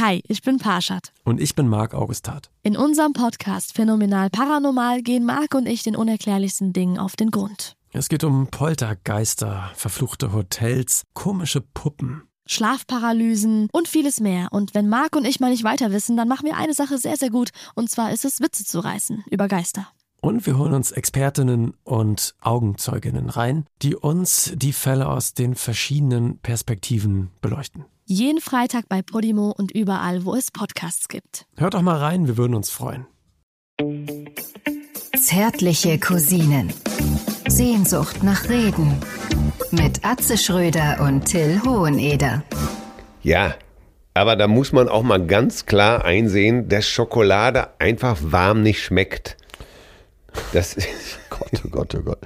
Hi, ich bin Parshad. Und ich bin Marc Augustat. In unserem Podcast Phänomenal Paranormal gehen Marc und ich den unerklärlichsten Dingen auf den Grund. Es geht um Poltergeister, verfluchte Hotels, komische Puppen. Schlafparalysen und vieles mehr. Und wenn Marc und ich mal nicht weiter wissen, dann machen wir eine Sache sehr, sehr gut. Und zwar ist es, Witze zu reißen über Geister. Und wir holen uns Expertinnen und Augenzeuginnen rein, die uns die Fälle aus den verschiedenen Perspektiven beleuchten. Jeden Freitag bei Podimo und überall, wo es Podcasts gibt. Hört doch mal rein, wir würden uns freuen. Zärtliche Cousinen. Sehnsucht nach Reden. Mit Atze Schröder und Till Hoheneder. Ja, aber da muss man auch mal ganz klar einsehen, dass Schokolade einfach warm nicht schmeckt. Das ist. Gott, oh Gott, oh Gott.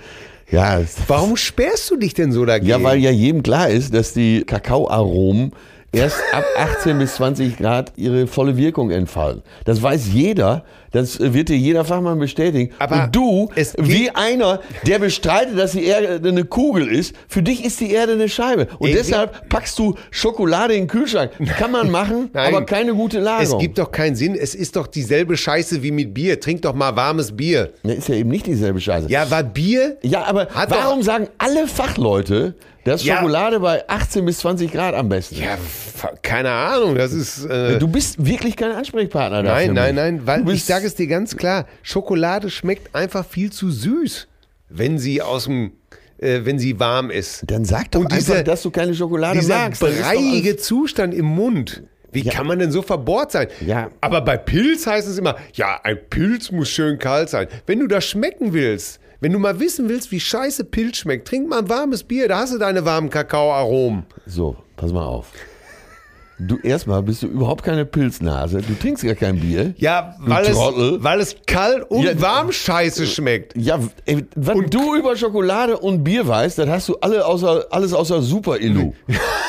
Ja, Warum sperrst du dich denn so dagegen? ja, weil ja jedem klar ist, dass die Kakaoaromen erst ab 18 bis 20 Grad ihre volle Wirkung entfalten. Das weiß jeder, das wird dir jeder Fachmann bestätigen. Aber Und du, es wie einer, der bestreitet, dass die Erde eine Kugel ist, für dich ist die Erde eine Scheibe. Und Ey, deshalb packst du Schokolade in den Kühlschrank. Kann man machen, Nein. aber keine gute Es Lagerung. gibt doch keinen Sinn. Es ist doch dieselbe Scheiße wie mit Bier. Trink doch mal warmes Bier. Ne, ist ja eben nicht dieselbe Scheiße. Ja, weil Bier. Ja, aber warum doch- sagen alle Fachleute, dass Ja. Schokolade bei 18 bis 20 Grad am besten ist? Ja, keine Ahnung. Das ist. Äh, Du bist wirklich kein Ansprechpartner dafür. nein, nein, nein. Weil ich sage es dir ganz klar: Schokolade schmeckt einfach viel zu süß, wenn sie aus dem. Äh, wenn sie warm ist. Dann sag doch Und einfach, dieser- dass du keine Schokolade Dieser magst. Das ist doch breiige Zustand im Mund. Wie Ja. kann man denn so verbohrt sein? Ja. Aber bei Pilz heißt es immer, ja, ein Pilz muss schön kalt sein. Wenn du das schmecken willst, wenn du mal wissen willst, wie scheiße Pilz schmeckt, trink mal ein warmes Bier, da hast du deine warmen Kakaoaromen. So, pass mal auf. Du erstmal bist du überhaupt keine Pilznase. Du trinkst gar kein Bier. Ja, weil es, Trottel. weil es kalt und Ja. warm scheiße schmeckt. Ja, ey, was du über Schokolade und Bier weißt, dann hast du alle außer, alles außer Super-Illu.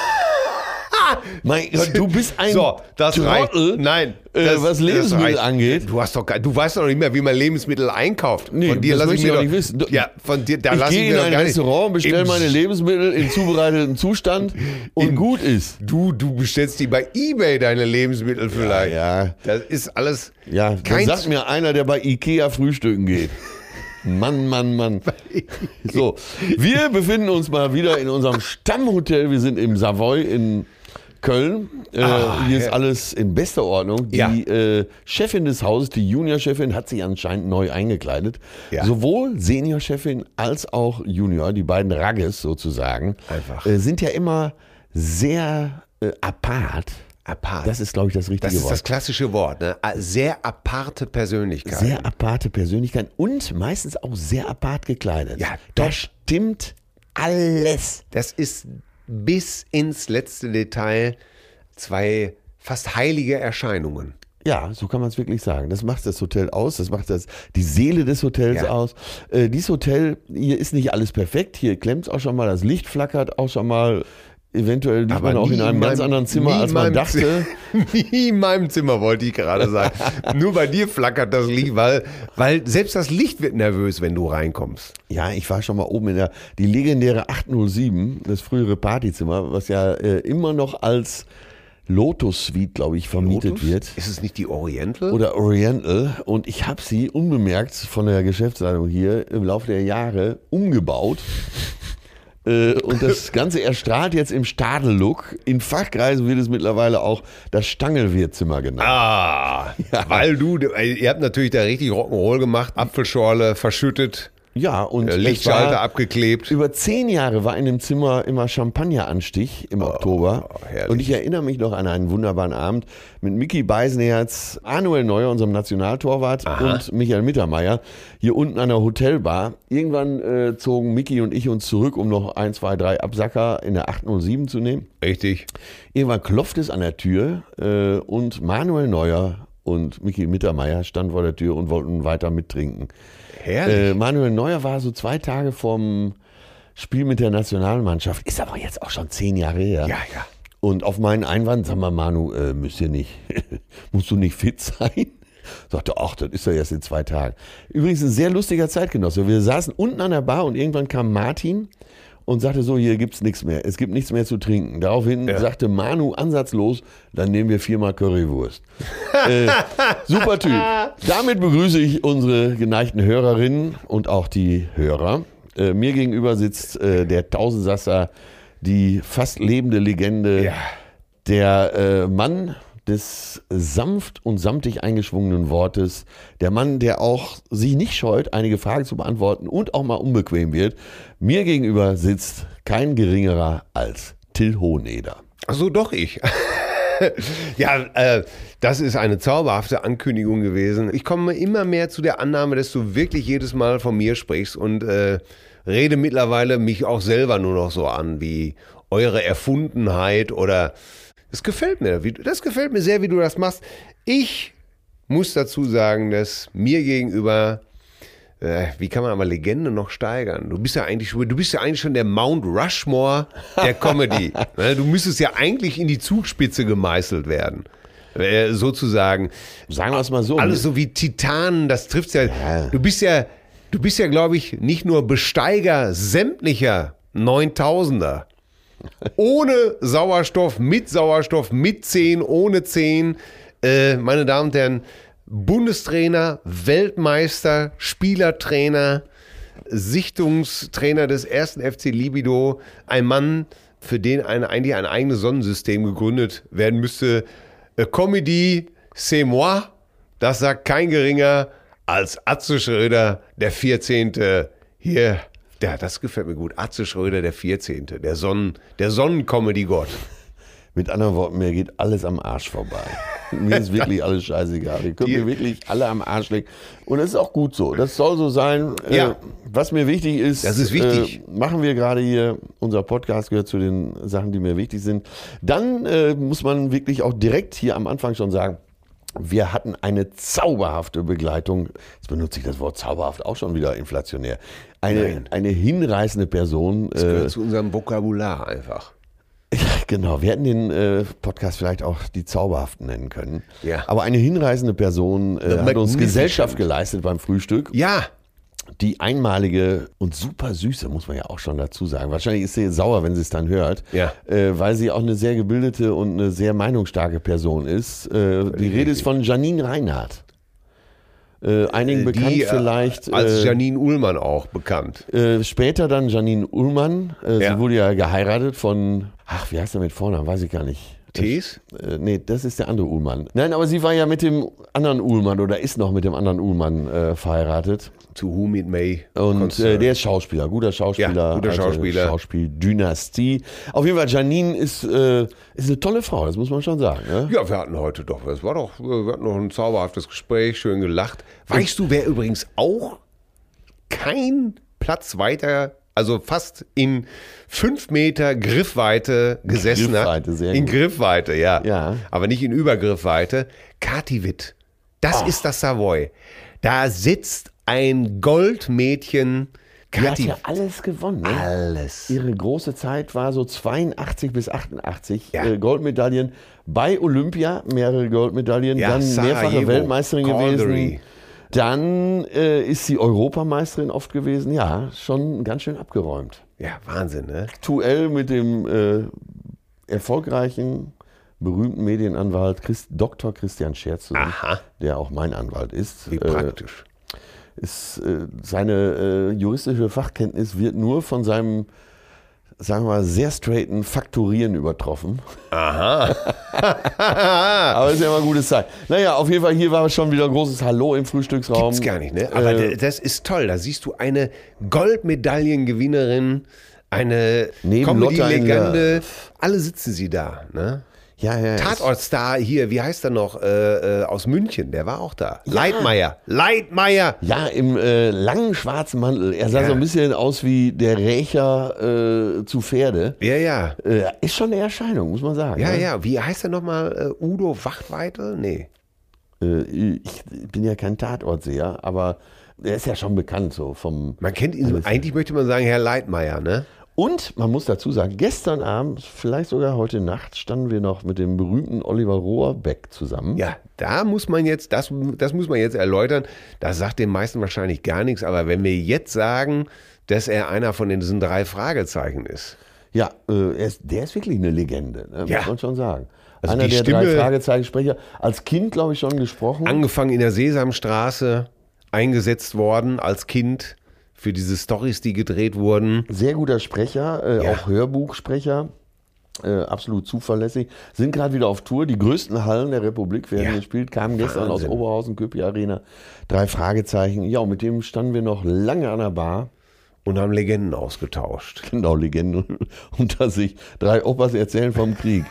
mein Gott, du bist ein So, das reicht. Trottel, Nein, äh, das- was Lebensmittel reicht. angeht. Du hast doch, du weißt doch nicht mehr, wie man Lebensmittel einkauft. Nee, von dir das lass möchte ich mir doch, nicht wissen. Ja, von dir, da ich lass ich gehe in mir doch ein Restaurant, bestelle meine Lebensmittel in zubereiteten Zustand und In- gut ist. Du, du bestellst die bei Ebay, deine Lebensmittel vielleicht. Ja, Das ist alles. ja. Das Kein sagt mir einer, der bei Ikea frühstücken geht. Mann, Mann, Mann. So, wir befinden uns mal wieder in unserem Stammhotel. Wir sind im Savoy in Köln. Äh, hier ist alles in bester Ordnung. Die Ja. äh, Chefin des Hauses, die Junior-Chefin, hat sich anscheinend neu eingekleidet. Ja. Sowohl Senior-Chefin als auch Junior, die beiden Ragges sozusagen, Einfach. Äh, sind ja immer sehr äh, apart. Apart. Das ist, glaube ich, das richtige Das ist Wort. das klassische Wort. Ne? Sehr aparte Persönlichkeit. Sehr aparte Persönlichkeit und meistens auch sehr apart gekleidet. Ja, da top. stimmt alles. Das ist bis ins letzte Detail zwei fast heilige Erscheinungen. Ja, so kann man es wirklich sagen. Das macht das Hotel aus, das macht das die Seele des Hotels Ja. aus. Äh, dieses Hotel, hier ist nicht alles perfekt. Hier klemmt auch schon mal, das Licht flackert auch schon mal. Eventuell liegt man auch in einem ganz meinem- anderen Zimmer, als in man meinem dachte. Nie in meinem Zimmer, wollte ich gerade sagen. Nur bei dir flackert das Licht, weil, weil selbst das Licht wird nervös, wenn du reinkommst. Ja, ich war schon mal oben in der, die legendäre 807, das frühere Partyzimmer, was ja äh, immer noch als Lotus Suite, glaube ich, vermietet Lotus? wird. Ist es nicht die Oriental? Oder Oriental. Und ich habe sie unbemerkt von der Geschäftsleitung hier im Laufe der Jahre umgebaut. Äh, Und das Ganze erstrahlt jetzt im Stadellook. In Fachkreisen wird es mittlerweile auch das Stangelwirtzimmer genannt. Ah, weil du, ihr habt natürlich da richtig Rock'n'Roll gemacht, Apfelschorle verschüttet, Ja, und Lichtschalter war- abgeklebt. Über zehn Jahre war in dem Zimmer immer Champagneranstich im Oktober. Oh. Und ich erinnere mich noch an einen wunderbaren Abend mit Mickey Beisenherz, Manuel Neuer, unserem Nationaltorwart, und Michael Mittermeier hier unten an der Hotelbar. Irgendwann äh, zogen Mickey und ich uns zurück, um noch ein, zwei, drei Absacker in der 807 zu nehmen. Richtig. Irgendwann klopft es an der Tür äh, und Manuel Neuer und Mickey Mittermeier standen vor der Tür und wollten weiter mittrinken. Herrlich. Äh, Manuel Neuer war so zwei Tage vom Spiel mit der Nationalmannschaft. Ist aber jetzt auch schon zehn Jahre her. ja, ja. Und auf meinen Einwand, sag mal, Manu, äh, müsst ihr nicht, musst du nicht fit sein? Sagte, ach, das ist ja erst in zwei Tagen. Übrigens ein sehr lustiger Zeitgenosse. Wir saßen unten an der Bar und irgendwann kam Martin und sagte so, hier gibt's nichts mehr. Es gibt nichts mehr zu trinken. Daraufhin sagte Manu ansatzlos, dann nehmen wir viermal Currywurst. äh, super Typ. Damit begrüße ich unsere geneigten Hörerinnen und auch die Hörer. Äh, mir gegenüber sitzt äh, der Tausendsasser, die fast lebende Legende, Ja. der äh, Mann des sanft und samtig eingeschwungenen Wortes, der Mann, der auch sich nicht scheut, einige Fragen zu beantworten und auch mal unbequem wird. Mir gegenüber sitzt kein geringerer als Till Hohneder. Ach so, doch ich. ja, äh, das ist eine zauberhafte Ankündigung gewesen. Ich komme immer mehr zu der Annahme, dass du wirklich jedes Mal von mir sprichst und äh, rede mittlerweile mich auch selber nur noch so an, wie eure Erfundenheit oder das gefällt mir. Das gefällt mir sehr, wie du das machst. Ich muss dazu sagen, dass mir gegenüber äh, wie kann man aber Legende noch steigern? Du bist ja eigentlich schon, du bist ja eigentlich schon der Mount Rushmore der Comedy. Ne, du müsstest ja eigentlich in die Zugspitze gemeißelt werden. Äh, sozusagen. Sagen wir es mal so. Alles so wie Titanen, das trifft's ja. Du bist ja, du bist ja, glaube ich, nicht nur Besteiger sämtlicher 9000er. Ohne Sauerstoff, mit Sauerstoff, mit 10, ohne 10. Äh, meine Damen und Herren, Bundestrainer, Weltmeister, Spielertrainer, Sichtungstrainer des ersten FC Libido, ein Mann, für den ein, eigentlich ein eigenes Sonnensystem gegründet werden müsste. Äh, Comedy, c'est moi, das sagt kein geringer als Atze Schröder, der 14. Hier, ja, das gefällt mir gut. Atze Schröder, der 14. Der Sonnen, der Sonnencomedy-Gott. Mit anderen Worten, mir geht alles am Arsch vorbei. mir ist wirklich alles scheißegal. Ihr könnt mir wirklich alle am Arsch legen. Und das ist auch gut so. Das soll so sein. Ja. Äh, was mir wichtig ist, Das ist wichtig. Äh, machen wir gerade hier, unser Podcast gehört zu den Sachen, die mir wichtig sind. Dann äh, muss man wirklich auch direkt hier am Anfang schon sagen, wir hatten eine zauberhafte Begleitung. Jetzt benutze ich das Wort zauberhaft auch schon wieder inflationär. Eine, Nein. eine hinreißende Person. Das gehört zu unserem Vokabular einfach. Ja, genau. Wir hätten den äh, Podcast vielleicht auch die Zauberhaften nennen können. Ja. Aber eine hinreißende Person äh, hat uns. Gesellschaft geleistet beim Frühstück. Ja, Die einmalige und super süße, muss man ja auch schon dazu sagen. Wahrscheinlich ist sie sauer, wenn sie es dann hört. Ja. Äh, weil sie auch eine sehr gebildete und eine sehr meinungsstarke Person ist. Äh, die Rede ist von Janine Reinhardt. Äh, einigen bekannt die, äh, vielleicht. als äh, Janine Ullmann auch bekannt. äh, später dann Janine Ullmann. Äh, Ja. Sie wurde ja geheiratet von, ach, wie heißt er mit Vornamen? Weiß ich gar nicht. Tees? Äh, nee, das ist der andere Uhlmann. Nein, aber sie war ja mit dem anderen Uhlmann oder ist noch mit dem anderen Uhlmann äh, verheiratet. To whom it may. Und äh, der ist Schauspieler, guter Schauspieler. Ja, guter alte Schauspieler. Schauspieldynastie. Auf jeden Fall, Janine ist, äh, ist eine tolle Frau, das muss man schon sagen. Ne? Ja, wir hatten heute doch, es war doch, wir hatten noch ein zauberhaftes Gespräch, schön gelacht. Weißt du, wer übrigens auch kein Platz weiter, also fast in fünf Meter Griffweite gesessen Griffweite, hat? sehr in gut. Griffweite, ja. Ja. Aber nicht in Übergriffweite. Kati Witt. Das ist das Savoy. Da sitzt ein Goldmädchen. Die hat Kati ja alles gewonnen. Ne? alles. Ihre große Zeit war so 82 bis 88 Ja. äh, Goldmedaillen bei Olympia, mehrere Goldmedaillen, Ja, dann mehrfache Weltmeisterin gewesen. Dann äh, ist sie Europameisterin oft gewesen. Ja, schon ganz schön abgeräumt. Ja, Wahnsinn, ne? Aktuell mit dem äh, erfolgreichen, berühmten Medienanwalt Christ, Dr. Christian Scherz der auch mein Anwalt ist. Wie Äh, praktisch. ist, äh, seine äh, juristische Fachkenntnis wird nur von seinem, sagen wir mal, sehr straighten Fakturieren übertroffen. Aha. Aber ist ja immer eine gute Zeit. Naja, auf jeden Fall, hier war schon wieder ein großes Hallo im Frühstücksraum. Gibt's gar nicht, ne? Aber Äh, das ist toll. Da siehst du eine Goldmedaillengewinnerin, eine Comedy-Legende. Alle sitzen sie da, ne? Ja, ja, ja. Tatortstar hier, wie heißt er noch, äh, äh, aus München, der war auch da. Leitmeier. Leitmeier. Ja, im äh, langen schwarzen Mantel. Er sah Ja. so ein bisschen aus wie der Rächer äh, zu Pferde. Ja, ja. Äh, ist schon eine Erscheinung, muss man sagen. Ja, ne? ja. Wie heißt er nochmal? Äh, Udo Wachtweitel? Nee. Ich bin ja kein Tatortseher, aber er ist ja schon bekannt so vom. Man kennt ihn, eigentlich möchte man sagen, Herr Leitmeier, ne? Und man muss dazu sagen, gestern Abend, vielleicht sogar heute Nacht, standen wir noch mit dem berühmten Oliver Rohrbeck zusammen. Ja, da muss man jetzt, das, das muss man jetzt erläutern. Das sagt den meisten wahrscheinlich gar nichts, aber wenn wir jetzt sagen, dass er einer von diesen drei Fragezeichen ist. Ja, äh, er ist, der ist wirklich eine Legende, ne, Ja. muss man schon sagen. Also Einer die der drei Stimme- Fragezeichensprecher. Als Kind, glaube ich, schon gesprochen. Angefangen in der Sesamstraße, eingesetzt worden als Kind für diese Stories, die gedreht wurden. Sehr guter Sprecher, äh, Ja. auch Hörbuchsprecher. Äh, absolut zuverlässig. Sind gerade wieder auf Tour. Die größten Hallen der Republik werden Ja. gespielt. Kamen gestern Wahnsinn. aus Oberhausen, Köpi Arena. Drei Fragezeichen. Ja, und mit dem standen wir noch lange an der Bar. Und haben Legenden ausgetauscht. Genau, Legenden unter sich. Drei Opas erzählen vom Krieg.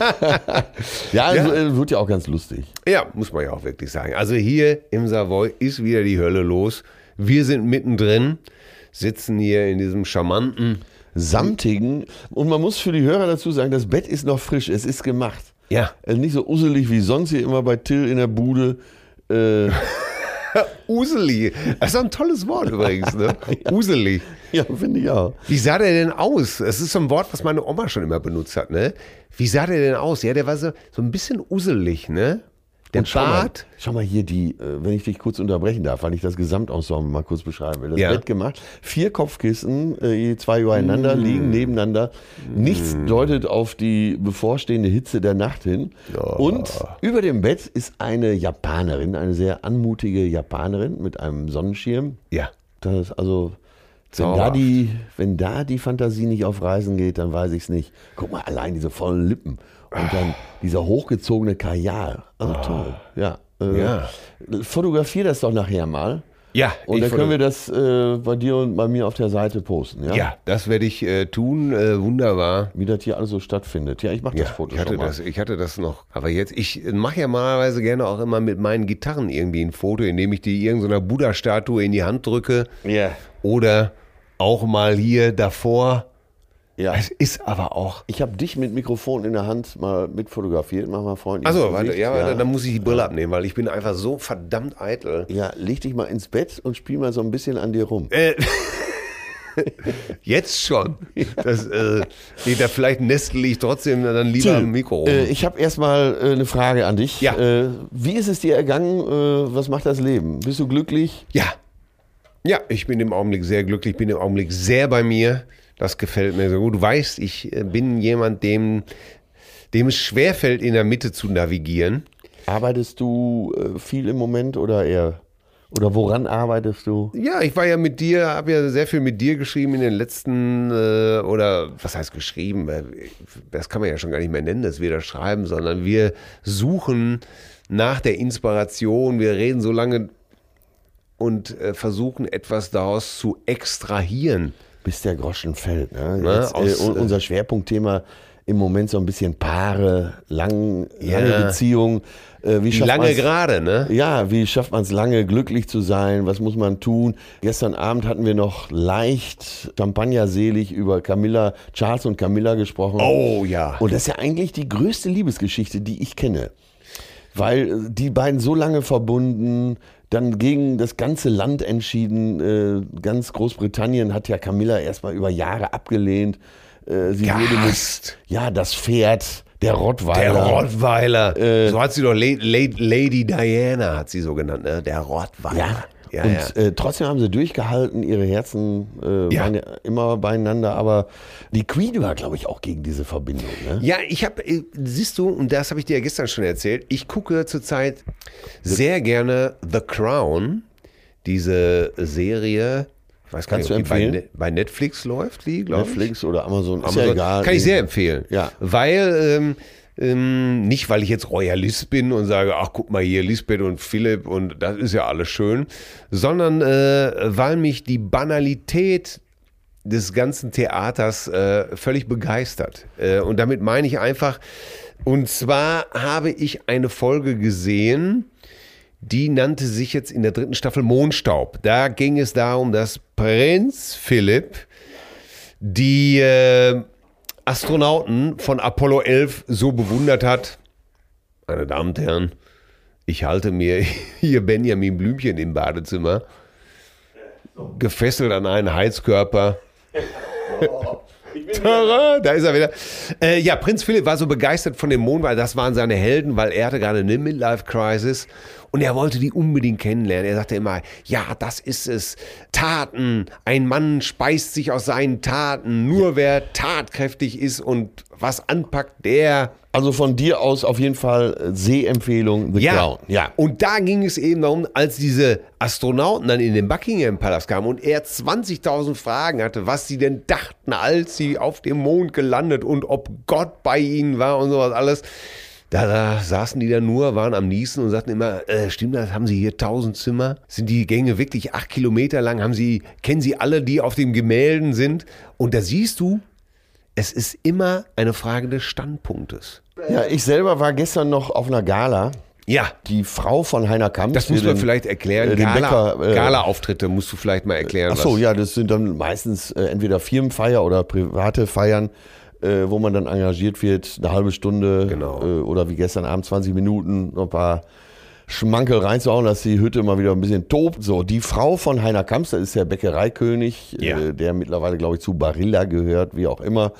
ja, also, äh, wird ja auch ganz lustig. Ja, muss man ja auch wirklich sagen. Also hier im Savoy ist wieder die Hölle los. Wir sind mittendrin, sitzen hier in diesem charmanten. Samtigen. Und man muss für die Hörer dazu sagen, das Bett ist noch frisch. Es ist gemacht. Ja. Also nicht so uselig wie sonst hier immer bei Till in der Bude. Äh, Useli. Das ist doch ein tolles Wort übrigens, ne? Useli. ja, finde ich auch. Wie sah der denn aus? Das ist so ein Wort, was meine Oma schon immer benutzt hat, ne? Wie sah der denn aus? Ja, der war so, so ein bisschen uselig, ne? Der Und schau mal, Bart. schau mal hier die, äh, wenn ich dich kurz unterbrechen darf, weil ich das Gesamtensemble mal kurz beschreiben will. Das Ja. Bett gemacht, vier Kopfkissen, äh, je zwei übereinander, Mm. liegen nebeneinander. Nichts deutet auf die bevorstehende Hitze der Nacht hin. Und über dem Bett ist eine Japanerin, eine sehr anmutige Japanerin mit einem Sonnenschirm. Ja. Das ist also, wenn da, die, wenn da die Fantasie nicht auf Reisen geht, dann weiß ich es nicht. Guck mal, allein diese vollen Lippen und dann dieser hochgezogene Kajal. Also toll, ja. Äh, Ja. Fotografier das doch nachher mal. Ja, Und dann können wir das äh, bei dir und bei mir auf der Seite posten. Ja, Ja, das werde ich äh, tun. Äh, wunderbar. wie das hier alles so stattfindet. Ja, ich mache das Ja, Foto ich hatte schon mal. das, ich hatte das noch. Aber jetzt, ich mache ja normalerweise gerne auch immer mit meinen Gitarren irgendwie ein Foto, indem ich die irgendeiner Buddha-Statue in die Hand drücke. Ja. Oder auch mal hier davor. ja. Es ist aber auch. Ich habe dich mit Mikrofon in der Hand mal mit fotografiert. Mach mal freundlich. Also, ins warte, ja, warte, dann muss ich die Brille abnehmen, weil ich bin einfach so verdammt eitel. Ja, leg dich mal ins Bett und spiel mal so ein bisschen an dir rum. Äh, Jetzt schon. Das, äh, nee, da vielleicht nestle ich trotzdem dann lieber Till, am Mikro. Äh, ich habe erstmal äh, eine Frage an dich. Ja. Äh, wie ist es dir ergangen? Äh, was macht das Leben? Bist du glücklich? Ja. Ja, ich bin im Augenblick sehr glücklich, bin im Augenblick sehr bei mir. Das gefällt mir so gut. Du weißt, ich äh, bin jemand, dem, dem es schwerfällt, in der Mitte zu navigieren. Arbeitest du äh, viel im Moment oder eher? Oder woran arbeitest du? Ja, ich war ja mit dir, habe ja sehr viel mit dir geschrieben in den letzten, äh, oder was heißt geschrieben? Äh, Das kann man ja schon gar nicht mehr nennen, dass wir das schreiben, sondern wir suchen nach der Inspiration, wir reden so lange und äh, versuchen etwas daraus zu extrahieren. Bis der Groschen fällt. Ne? Na, Jetzt, aus, äh, un- unser Schwerpunktthema im Moment so ein bisschen Paare, lang, lange Ja. Beziehungen. Äh, wie lange gerade, ne? Ja, wie schafft man es lange glücklich zu sein? Was muss man tun? Gestern Abend hatten wir noch leicht champagnerselig über Camilla, Charles und Camilla gesprochen. Oh ja. Und das ist ja eigentlich die größte Liebesgeschichte, die ich kenne. Weil äh, die beiden so lange verbunden, dann gegen das ganze Land entschieden. Äh, ganz Großbritannien hat ja Camilla erstmal über Jahre abgelehnt. Äh, sie wurde Gehasst. mit, ja, das Pferd, der Rottweiler. Der Rottweiler. Äh, so hat sie doch La La Lady Diana, hat sie so genannt, ne? Der Rottweiler. Ja, ja. und. Äh, trotzdem haben sie durchgehalten, ihre Herzen äh, waren ja immer beieinander, aber die Queen war, glaube ich, auch gegen diese Verbindung. Ne? Ja, ich habe, siehst du, und das habe ich dir ja gestern schon erzählt, ich gucke zurzeit sehr gerne The Crown, diese Serie, ich weiß gar Kannst nicht, du die bei, empfehlen? Ne- bei Netflix läuft, die, glaube ich. Netflix oder Amazon, ist Amazon. ja egal. Kann ich sehr empfehlen. Ja. Weil, ähm, ähm, nicht weil ich jetzt Royalist bin und sage, ach guck mal hier, Lisbeth und Philipp und das ist ja alles schön, sondern äh, weil mich die Banalität des ganzen Theaters äh, völlig begeistert. Äh, und damit meine ich einfach, und zwar habe ich eine Folge gesehen, die nannte sich jetzt in der dritten Staffel Mondstaub. Da ging es darum, dass Prinz Philipp die äh, Astronauten von Apollo 11 so bewundert hat. Meine Damen und Herren, ich halte mir hier Benjamin Blümchen im Badezimmer, gefesselt an einen Heizkörper. Tada, da ist er wieder. Äh, ja, Prinz Philipp war so begeistert von dem Mond, weil das waren seine Helden, weil er hatte gerade eine Midlife-Crisis und er wollte die unbedingt kennenlernen. Er sagte immer, ja, das ist es. Taten. Ein Mann speist sich aus seinen Taten. Nur wer tatkräftig ist und was anpackt, der Also von dir aus auf jeden Fall Sehempfehlung The ja. Crown. Ja. Und da ging es eben darum, als diese Astronauten dann in den Buckingham Palace kamen und er 20.000 Fragen hatte, was sie denn dachten, als sie auf dem Mond gelandet und ob Gott bei ihnen war und sowas alles. Da, da saßen die da nur, waren am Niesen und sagten immer, äh, stimmt das, haben Sie hier 1000 Zimmer? Sind die Gänge wirklich acht Kilometer lang? Haben Sie, kennen Sie alle, die auf den Gemälden sind? Und da siehst du, es ist immer eine Frage des Standpunktes. ja, ich selber war gestern noch auf einer Gala. Ja, Die Frau von Heiner Kamps. Das muss man den- vielleicht erklären. äh, Gala, Bäcker, äh, Gala-Auftritte musst du vielleicht mal erklären. Ach so, was- ja, das sind dann meistens äh, entweder Firmenfeier oder private Feiern, äh, wo man dann engagiert wird, eine halbe Stunde Genau. äh, oder wie gestern Abend 20 Minuten noch ein paar Schmankel reinzuhauen, dass die Hütte mal wieder ein bisschen tobt. So, die Frau von Heiner Kamps, das ist der Bäckereikönig, Ja. äh, der mittlerweile, glaube ich, zu Barilla gehört, wie auch immer.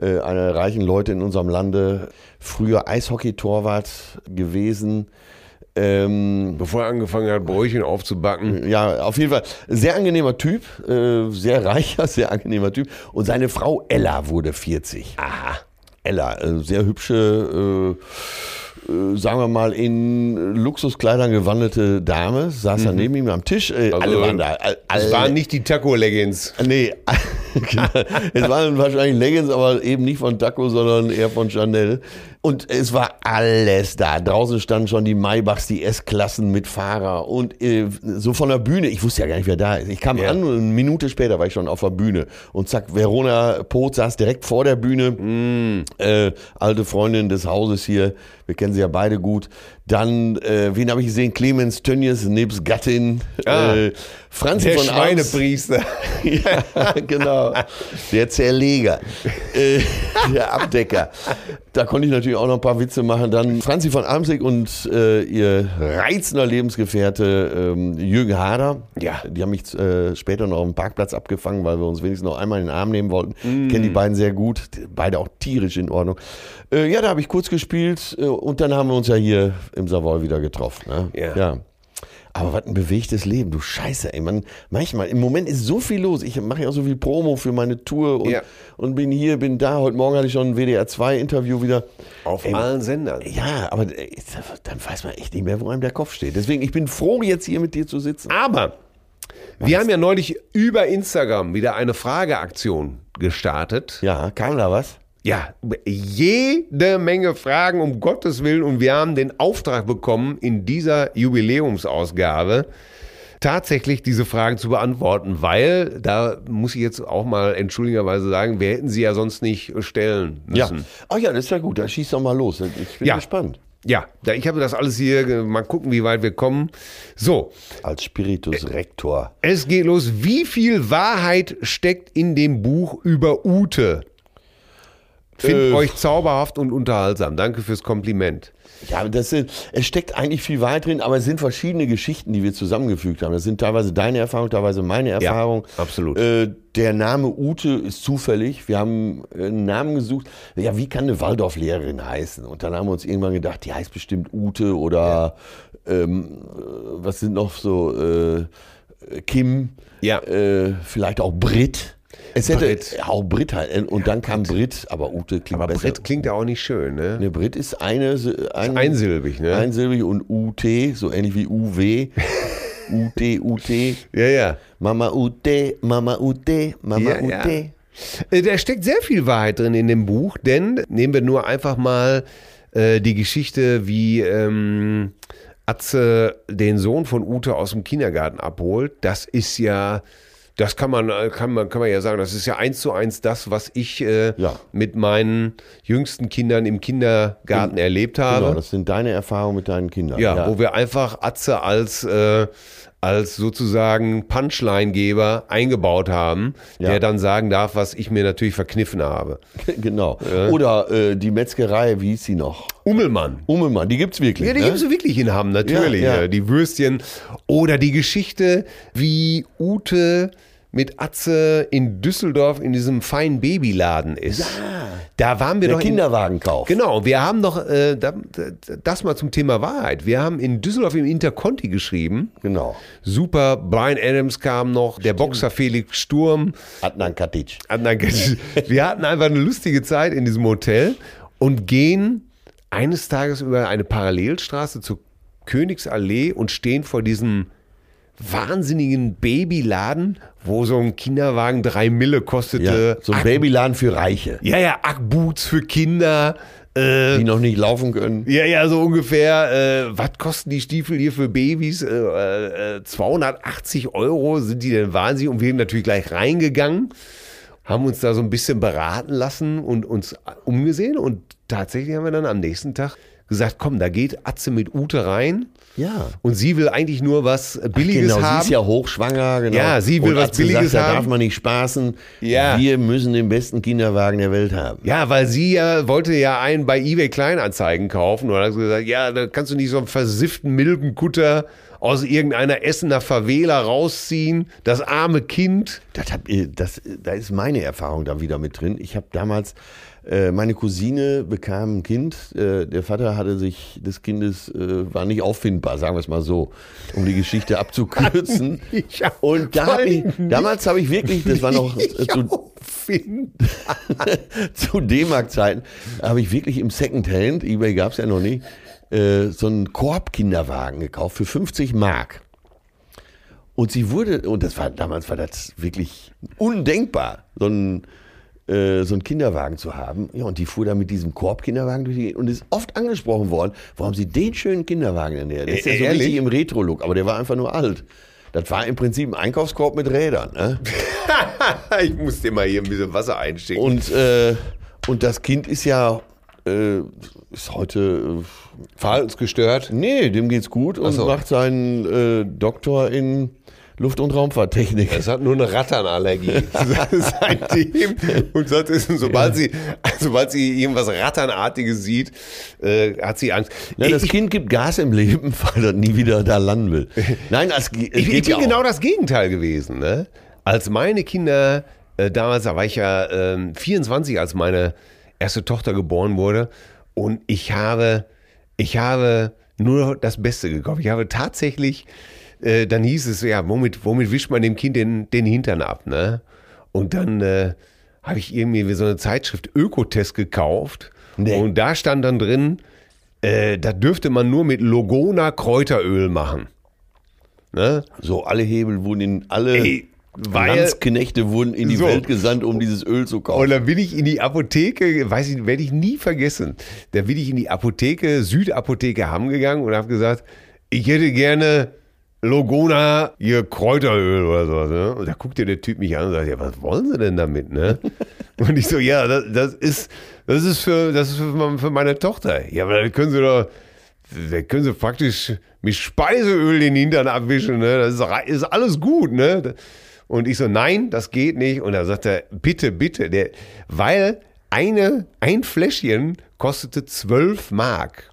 Äh, einer der reichen Leute in unserem Lande, früher Eishockey-Torwart gewesen. Ähm, Bevor er angefangen hat, Brötchen aufzubacken. ja, auf jeden Fall sehr angenehmer Typ, äh, sehr reicher, sehr angenehmer Typ. Und seine Frau Ella wurde 40. Aha. Ella, äh, sehr hübsche, äh, äh, sagen wir mal, in Luxuskleidern gewandelte Dame, saß da neben ihm am Tisch. Äh, alle waren da. Es alle, waren nicht die Taco-Leggings. Nee, genau. es waren wahrscheinlich Leggings, aber eben nicht von Taco, sondern eher von Chanel. Und es war alles da. Draußen standen schon die Maybachs, die S-Klassen mit Fahrer und äh, so von der Bühne. Ich wusste ja gar nicht, wer da ist. Ich kam Ja. an und eine Minute später war ich schon auf der Bühne. Und zack, Verona Poth saß direkt vor der Bühne. Mm. Äh, alte Freundin des Hauses hier. Wir kennen sie ja beide gut. Dann, äh, wen habe ich gesehen? Clemens Tönnies, nebst Gattin. Ah. äh, Franzi Der von. Schweinepriester. Ja, genau. Der Zerleger. Äh, der Abdecker. Da konnte ich natürlich auch noch ein paar Witze machen. Dann Franzi von Amsig und äh, ihr reizender Lebensgefährte ähm, Jürgen Hader. Ja. Die haben mich äh, später noch auf dem Parkplatz abgefangen, weil wir uns wenigstens noch einmal in den Arm nehmen wollten. Ich kenne die beiden sehr gut. Beide auch tierisch in Ordnung. Äh, ja, da habe ich kurz gespielt äh, und dann haben wir uns ja hier im Savoy wieder getroffen. Ne? Ja. ja. Aber was ein bewegtes Leben, du Scheiße, ey. Man, manchmal, im Moment ist so viel los. Ich mache ja auch so viel Promo für meine Tour und, Ja. und bin hier, bin da. Heute Morgen hatte ich schon ein WDR2-Interview wieder. Auf Ey, allen Sendern. Ja, aber ey, dann weiß man echt nicht mehr, wo einem der Kopf steht. Deswegen, ich bin froh, jetzt hier mit dir zu sitzen. Aber wir haben ja neulich über Instagram wieder eine Frageaktion gestartet. Ja, kam da was? Ja, jede Menge Fragen um Gottes Willen und wir haben den Auftrag bekommen, in dieser Jubiläumsausgabe tatsächlich diese Fragen zu beantworten, weil da muss ich jetzt auch mal entschuldigerweise sagen, wir hätten sie ja sonst nicht stellen Ja. müssen. Ach ja, das ist ja gut. Dann schieß doch mal los. Ich bin Ja. gespannt. Ja, ich habe das alles hier, mal gucken, wie weit wir kommen. So, Als Spiritus Rector. es geht los. Wie viel Wahrheit steckt in dem Buch über Ute? Findet Äh, euch zauberhaft und unterhaltsam. Danke fürs Kompliment. Ja, das sind, es steckt eigentlich viel Wahrheit drin, aber es sind verschiedene Geschichten, die wir zusammengefügt haben. Das sind teilweise deine Erfahrungen, teilweise meine Erfahrung. absolut. Äh, der Name Ute ist zufällig. Wir haben äh, einen Namen gesucht. Ja, wie kann eine Waldorflehrerin heißen? Und dann haben wir uns irgendwann gedacht, die heißt bestimmt Ute oder ähm, äh, was sind noch so äh, Kim, Ja. äh, vielleicht auch Brit. Es hätte Brit. auch Brit halt. Und dann kam Brit, aber Ute klingt Aber besser. Brett klingt ja auch nicht schön, ne? Ne, Brit ist eine, ein, Einsilbig, ne? einsilbig und UT, so ähnlich wie UW. UT, UT. Ja, ja. Mama UT, Mama UT, Mama Ja, UT. ja. Äh, Da steckt sehr viel Wahrheit drin in dem Buch, denn nehmen wir nur einfach mal äh, die Geschichte, wie ähm, Atze den Sohn von Ute aus dem Kindergarten abholt. Das ist ja, das kann man, äh, kann man, kann man ja sagen, das ist ja eins zu eins das, was ich äh, Ja. mit meinen jüngsten Kindern im Kindergarten erlebt habe. Genau, das sind deine Erfahrungen mit deinen Kindern. Ja, wo wir einfach Atze als, äh, als sozusagen Punchline-Geber eingebaut haben, Ja. der dann sagen darf, was ich mir natürlich verkniffen habe. genau. Oder äh, die Metzgerei, wie hieß sie noch? Ummelmann. Ummelmann, die gibt's wirklich. Ja, die ne? gibt es wirklich in Hamm, natürlich. Ja, ja. äh, Die Würstchen. Oder die Geschichte, wie Ute mit Atze in Düsseldorf in diesem feinen Babyladen ist. Da waren wir Der doch in- Kinderwagenkauf. Genau, wir haben doch äh, da, da- das mal zum Thema Wahrheit. Wir haben in Düsseldorf im Interconti geschrieben. Genau. Super, Brian Adams kam noch, der Boxer Felix Sturm. Adnan Katic. Adnan Katic. Wir hatten einfach eine lustige Zeit in diesem Hotel und gehen eines Tages über eine Parallelstraße zur Königsallee und stehen vor diesem wahnsinnigen Babyladen, wo so ein Kinderwagen drei Mille kostete. Ja, so ein Ack- Babyladen für Reiche, Ja, ja, Ackboots für Kinder. Äh, die noch nicht laufen können. ja, ja, so ungefähr. Äh, was kosten die Stiefel hier für Babys? Äh, äh, 280 Euro sind die denn wahnsinnig? Und wir sind natürlich gleich reingegangen, haben uns da so ein bisschen beraten lassen und uns umgesehen. Und tatsächlich haben wir dann am nächsten Tag gesagt, komm, da geht Atze mit Ute rein. Ja. Und sie will eigentlich nur was Billiges genau, haben. sie ist ja hochschwanger, genau. Ja, sie will Und was Billiges sagt, Da haben. darf man nicht spaßen. Ja. Wir müssen den besten Kinderwagen der Welt haben. Ja, weil sie ja wollte ja einen bei eBay Kleinanzeigen kaufen und hat gesagt, ja, da kannst du nicht so einen versifften Milbenkutter aus irgendeiner Essener Favela rausziehen, das arme Kind. Das hab, äh, das, da ist meine Erfahrung da wieder mit drin. Ich habe damals, meine Cousine bekam ein Kind. Äh, der Vater hatte sich des Kindes, äh, war nicht auffindbar, sagen wir es mal so, um die Geschichte abzukürzen. Und da hab ich, damals habe ich wirklich, das war noch äh, zu, zu D-Mark-Zeiten, habe ich wirklich im Secondhand, eBay gab es ja noch nicht, äh, so einen Korb-Kinderwagen gekauft für 50 Mark. Und sie wurde, und das war damals war das wirklich undenkbar, so einen, äh, so einen Kinderwagen zu haben. Ja, und die fuhr dann mit diesem Korb-Kinderwagen durch die Gegend und ist oft angesprochen worden, warum sie den schönen Kinderwagen in der. Der ist ja so ehrlich? richtig im Retro-Look, aber der war einfach nur alt. Das war im Prinzip ein Einkaufskorb mit Rädern. Ne? ich muss dir mal hier ein bisschen Wasser einstecken. Und, äh, und das Kind ist ja äh, ist heute. Verhaltensgestört. Äh, nee, dem geht's gut und so. macht seinen äh, Doktor in Luft- und Raumfahrttechnik. Es hat nur eine Ratternallergie. Seitdem. Und ist, sobald, sie, sobald sie irgendwas Ratternartiges sieht, äh, hat sie Angst. Ja, das ich, Kind gibt Gas im Leben, weil er nie wieder da landen will. Nein, es, ge- es ich, ich bin ja genau das Gegenteil gewesen. Ne? Als meine Kinder, äh, damals, da war ich ja ähm, 24, als meine erste Tochter geboren wurde. Und ich habe, ich habe nur das Beste gekauft. Ich habe tatsächlich, äh, dann hieß es, ja, womit, womit wischt man dem Kind den, den Hintern ab? Ne? Und dann äh, habe ich irgendwie so eine Zeitschrift Ökotest gekauft. Nee. Und da stand dann drin, äh, da dürfte man nur mit Logona Kräuteröl machen. Ne? So, alle Hebel wurden in, alle Ey, weil- Landsknechte wurden in die So. Welt gesandt, um dieses Öl zu kaufen. Und dann bin ich in die Apotheke, weiß ich, werde ich nie vergessen. Da bin ich in die Apotheke, Südapotheke Hamm gegangen und habe gesagt, ich hätte gerne Logona, ihr Kräuteröl oder sowas. Ne? Und da guckte der Typ mich an und sagt, ja, was wollen Sie denn damit? Ne? Und ich so, ja, das, das ist, das ist für, das ist für, für meine Tochter. Ja, aber dann können Sie doch, da können Sie praktisch mit Speiseöl den Hintern abwischen, ne? Das ist, ist alles gut, ne? Und ich so, nein, das geht nicht. Und da sagt er, bitte, bitte, der, weil eine, ein Fläschchen kostete 12 Mark.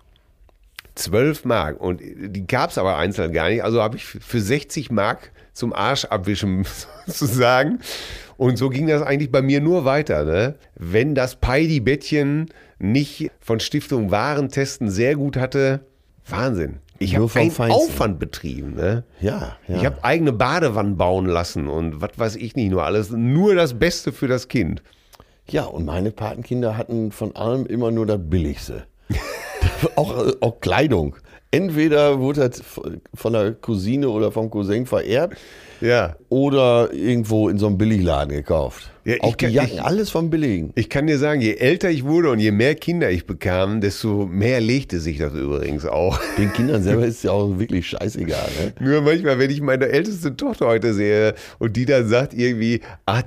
12 Mark. Und die gab es aber einzeln gar nicht. Also habe ich für 60 Mark zum Arsch abwischen sozusagen. Und so ging das eigentlich bei mir nur weiter. Ne? Wenn das Peidi-Bettchen nicht von Stiftung Warentesten sehr gut hatte, Wahnsinn. Ich habe einen Feinsten. Aufwand betrieben. Ne? ja, ja. Ich habe eigene Badewannen bauen lassen und was weiß ich nicht nur alles. Nur das Beste für das Kind. Ja, und meine Patenkinder hatten von allem immer nur das Billigste. Auch, äh, auch Kleidung. Entweder wurde das von der Cousine oder vom Cousin vererbt Ja. oder irgendwo in so einem Billigladen gekauft. Ja, auch die kann- Jacken, ich- alles vom Billigen. Ich kann dir sagen, je älter ich wurde und je mehr Kinder ich bekam, desto mehr legte sich das übrigens auch. Den Kindern selber ist ja auch wirklich scheißegal. Ne? Nur manchmal, wenn ich meine älteste Tochter heute sehe und die dann sagt irgendwie, ah,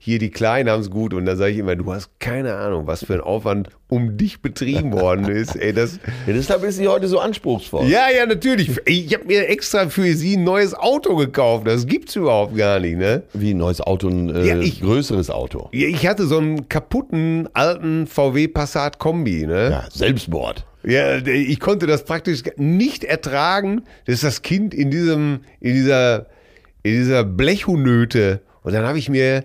hier die Kleinen haben es gut und dann sage ich immer, du hast keine Ahnung, was für ein Aufwand um dich betrieben worden ist. Ey, das, Ja, deshalb ist sie heute so anspruchsvoll. ja, ja, natürlich. Ich habe mir extra für sie ein neues Auto gekauft. Das gibt's überhaupt gar nicht, ne? Wie ein neues Auto, ein äh, Ja, ich- größeres Auto. Ja, Ich hatte so einen kaputten alten VW Passat Kombi, ne? Ja, Selbstmord. Ja, ich konnte das praktisch nicht ertragen, dass das Kind in diesem, in dieser, in dieser Blechhunöte. Und dann habe ich mir,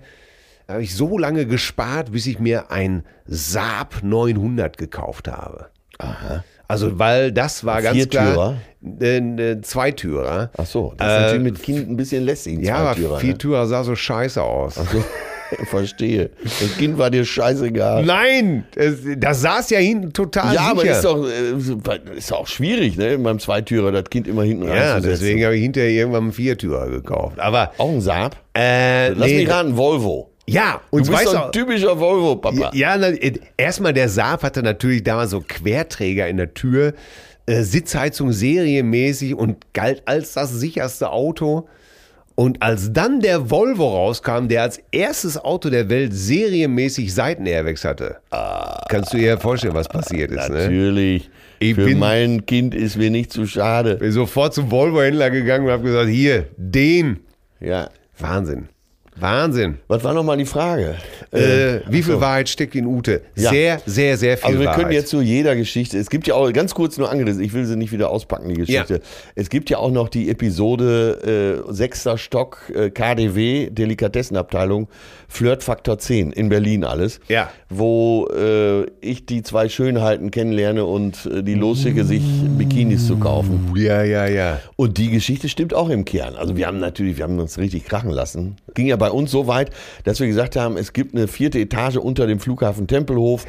habe ich so lange gespart, bis ich mir ein Saab 900 gekauft habe. Also, weil das war ganz klar Viertürer? äh, Zweitürer. Ach so, das ist Äh, natürlich mit Kind ein bisschen lässig. Ja, aber ne? Viertürer sah so scheiße aus. Verstehe. Das Kind war dir scheißegal. Nein, es- das saß ja hinten total Ja, aber sicher. ist doch, äh, ist auch schwierig, ne? Beim Zweitürer das Kind immer hinten ja, deswegen habe ich hinterher irgendwann einen Viertürer gekauft. Aber Auch ein Saab? äh, Lass nee, mich raten, Volvo. Ja, Du und bist weißt du, ein typischer Volvo-Papa. Ja, na, äh, erstmal der Saab hatte natürlich damals so Querträger in der Tür, äh, Sitzheizung serienmäßig und galt als das sicherste Auto. Und als dann der Volvo rauskam, der als erstes Auto der Welt serienmäßig Seitenairbags hatte, kannst du dir ja vorstellen, was passiert ist. Ne? Natürlich. Ich Für bin- mein Kind ist mir nicht zu schade. Bin sofort zum Volvo-Händler gegangen und habe gesagt, hier, den. Ja. Wahnsinn. Wahnsinn. Was war nochmal die Frage? Äh, wie viel Wahrheit steckt in Ute? Ja. Sehr, sehr, sehr viel Also wir Wahrheit. können jetzt zu jeder Geschichte, es gibt ja auch, ganz kurz nur angerissen, ich will sie nicht wieder auspacken, die Geschichte. Ja. Es gibt ja auch noch die Episode äh, Sechster Stock äh, KDW, Delikatessenabteilung, Flirtfaktor 10 in Berlin alles. Ja. Wo äh, ich die zwei Schönheiten kennenlerne und äh, die losschicke, sich Bikinis zu kaufen. Ja, ja, ja. Und die Geschichte stimmt auch im Kern. Also wir haben natürlich, wir haben uns richtig krachen lassen. Ging ja bei uns so weit, dass wir gesagt haben, es gibt eine vierte Etage unter dem Flughafen Tempelhof,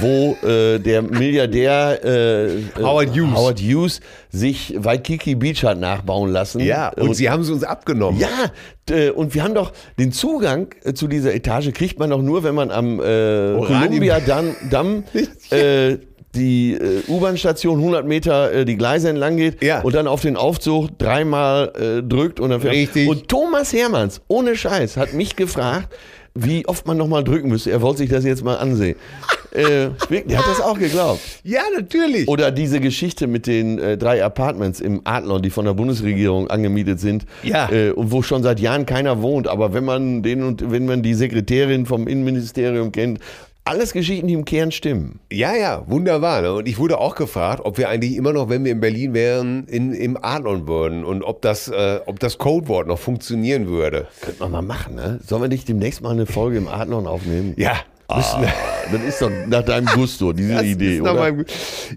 wo äh, der Milliardär äh, äh, Howard Hughes. Howard Hughes sich Waikiki Beach hat nachbauen lassen. Ja, und, sie haben es uns abgenommen. ja, und wir haben doch den Zugang äh, zu dieser Etage kriegt man doch nur, wenn man am äh, Columbia Damm, Damm äh, die äh, U-Bahn-Station 100 Meter äh, die Gleise entlang geht Ja. und dann auf den Aufzug dreimal äh, drückt und dann fährt. Richtig. Und Thomas Hermanns, ohne Scheiß, hat mich gefragt, wie oft man nochmal drücken müsste. Er wollte sich das jetzt mal ansehen. äh, der hat das auch geglaubt. Ja, natürlich. Oder diese Geschichte mit den äh, drei Apartments im Adlon, die von der Bundesregierung angemietet sind. Ja. Äh, und wo schon seit Jahren keiner wohnt. Aber wenn man den und wenn man die Sekretärin vom Innenministerium kennt, alles Geschichten, die im Kern stimmen. Ja, ja, wunderbar. Ne? Und ich wurde auch gefragt, ob wir eigentlich immer noch, wenn wir in Berlin wären, in, im Adlon würden und ob das, äh, ob das Codewort noch funktionieren würde. Könnte man mal machen, ne? Sollen wir nicht demnächst mal eine Folge im Adlon aufnehmen? Ja, müssen wir. Das ist doch nach deinem Gusto, diese Das Idee, oder? meinem-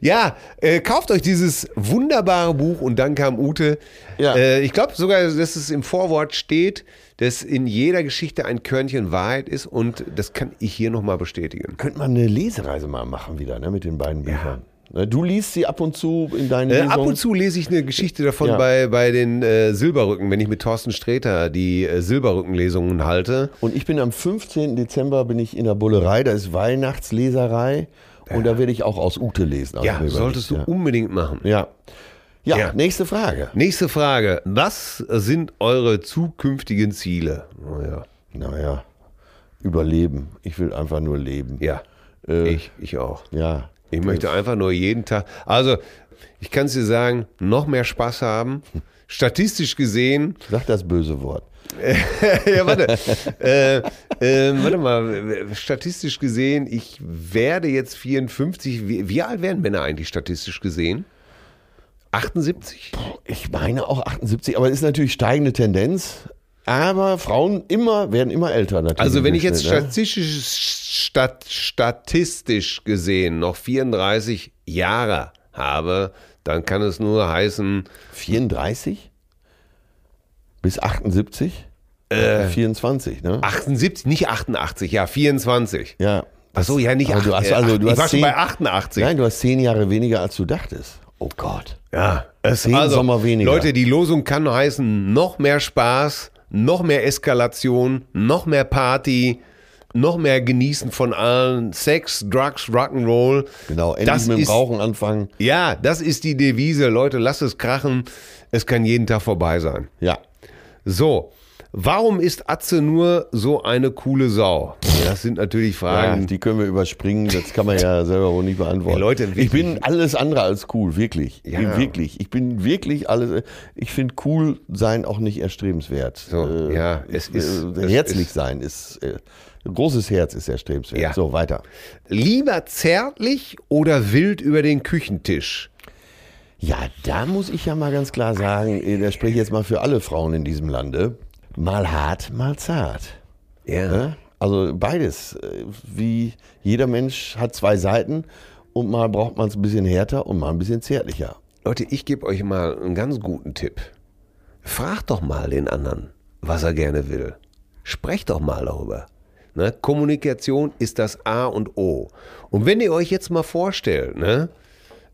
ja, äh, kauft euch dieses wunderbare Buch und dann kam Ute. Ja. Äh, ich glaube sogar, dass es im Vorwort steht, dass in jeder Geschichte ein Körnchen Wahrheit ist und das kann ich hier nochmal bestätigen. Könnte man eine Lesereise mal machen wieder, ne? Mit den beiden Büchern. Ne, Du liest sie ab und zu in deinen Äh, Lesungen. ab und zu lese ich eine Geschichte davon Ja. bei, bei den äh, Silberrücken, wenn ich mit Thorsten Sträter die äh, Silberrückenlesungen halte. Und ich bin am 15. Dezember bin ich in der Bullerei, da ist Weihnachtsleserei und da werde ich auch aus Ute lesen. Ja, solltest du überlegt, unbedingt machen. ja. Ja. ja, nächste Frage. Nächste Frage. Was sind eure zukünftigen Ziele? Oh ja. Naja, überleben. Ich will einfach nur leben. Ja, Äh, ich, ich auch. Ja. Ich möchte einfach nur jeden Tag. Also, ich kann es dir sagen, noch mehr Spaß haben. Statistisch gesehen, Sag das böse Wort. ja, warte. äh, äh, warte mal, statistisch gesehen, ich werde jetzt 54. Wie, wie alt werden Männer eigentlich statistisch gesehen? 78? Ich meine auch 78, aber es ist natürlich steigende Tendenz. Aber Frauen immer, werden immer älter natürlich. Also, wenn ich jetzt ne? statistisch, stat, statistisch gesehen noch 34 Jahre habe, dann kann es nur heißen, 34 bis 78? Äh, 24, ne? 78, nicht 88, ja, 24. Ja. Ach so, ja, nicht Aber du 8, hast, also, äh, du ich hast war schon zehn- bei 88. Nein, du hast zehn Jahre weniger, als du dachtest. Oh Gott. Ja, es Zehn also, Sommer weniger. Leute, die Losung kann heißen, noch mehr Spaß, noch mehr Eskalation, noch mehr Party, noch mehr Genießen von allen, Sex, Drugs, Rock'n'Roll. Genau, endlich das mit dem ist, Rauchen anfangen. Ja, das ist die Devise. Leute, lasst es krachen. Es kann jeden Tag vorbei sein. Ja. So, warum ist Atze nur so eine coole Sau? Das sind natürlich ja. Fragen. Die können wir überspringen, das kann man ja selber wohl nicht beantworten. Ey, Leute, wirklich. ich bin alles andere als cool, wirklich. Ja. Ich- Wirklich. Ich bin wirklich alles. Ich finde cool sein auch nicht erstrebenswert. So, ja, es ist- äh, herzlich ist- sein ist. Äh, großes Herz ist erstrebenswert. Ja. So, weiter. Lieber zärtlich oder wild über den Küchentisch? Ja, da muss ich ja mal ganz klar sagen, äh, da spreche ich jetzt mal für alle Frauen in diesem Lande. Mal hart, mal zart. Ja. Ne? Also beides. Wie jeder Mensch hat zwei Seiten und mal braucht man es ein bisschen härter und mal ein bisschen zärtlicher. Leute, ich gebe euch mal einen ganz guten Tipp. Fragt doch mal den anderen, was er gerne will. Sprecht doch mal darüber. Ne? Kommunikation ist das A und O. Und wenn ihr euch jetzt mal vorstellt, ne?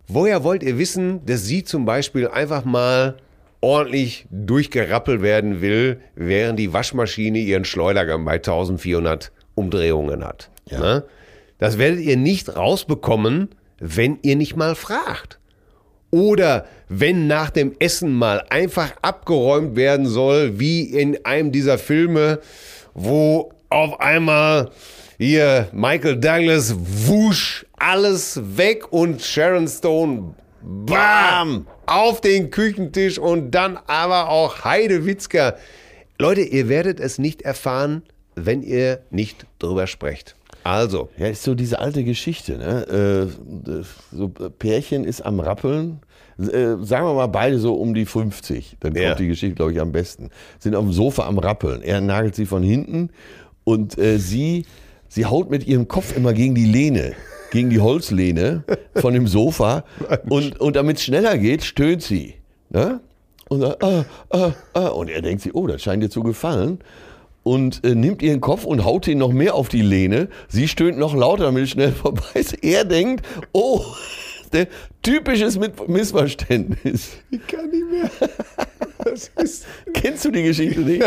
woher wollt ihr wissen, dass sie zum Beispiel einfach mal ordentlich durchgerappelt werden will, während die Waschmaschine ihren Schleudergang bei 1400 Umdrehungen hat? Ne? Das werdet ihr nicht rausbekommen, wenn ihr nicht mal fragt. Oder wenn nach dem Essen mal einfach abgeräumt werden soll, wie in einem dieser Filme, wo auf einmal hier Michael Douglas wusch alles weg und Sharon Stone bam auf den Küchentisch und dann aber auch Heidewitzka. Leute, ihr werdet es nicht erfahren, wenn ihr nicht drüber sprecht. Also, Ja, ist so diese alte Geschichte. Ne? Äh, so Pärchen ist am Rappeln. Äh, sagen wir mal beide so um die 50. Dann kommt Ja. die Geschichte, glaube ich, am besten. Sind auf dem Sofa am Rappeln. Er nagelt sie von hinten und äh, sie, sie haut mit ihrem Kopf immer gegen die Lehne, gegen die Holzlehne von dem Sofa. Und, und damit es schneller geht, stöhnt sie. Ne? Und, sagt, ah, ah, ah. und er denkt sich, oh, das scheint dir zu gefallen und äh, nimmt ihren Kopf und haut ihn noch mehr auf die Lehne. Sie stöhnt noch lauter, damit es schnell vorbei ist. Er denkt, oh, der typisches Missverständnis. ich kann nicht mehr. Das ist, Kennst du die Geschichte nicht?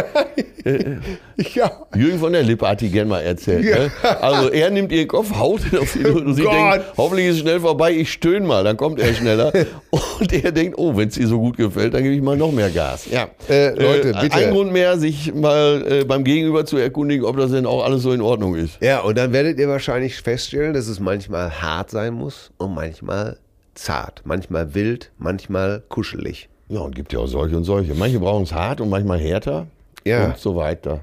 ja. Jürgen von der Lippe hat die gern mal erzählt. Ne? Also er nimmt ihren Kopf, haut ihn auf die Lehne und sie denkt, hoffentlich ist es schnell vorbei, ich stöhne mal, dann kommt er schneller. Und er denkt, oh, wenn es ihr so gut gefällt, dann gebe ich mal noch mehr Gas. Ja, Äh, Leute, bitte. Ein Grund mehr, sich mal äh, beim Gegenüber zu erkundigen, ob das denn auch alles so in Ordnung ist. Ja, und dann werdet ihr wahrscheinlich feststellen, dass es manchmal hart sein muss und manchmal zart, manchmal wild, manchmal kuschelig. Ja, und gibt ja auch solche und solche. Manche brauchen es hart und manchmal härter Ja. und so weiter.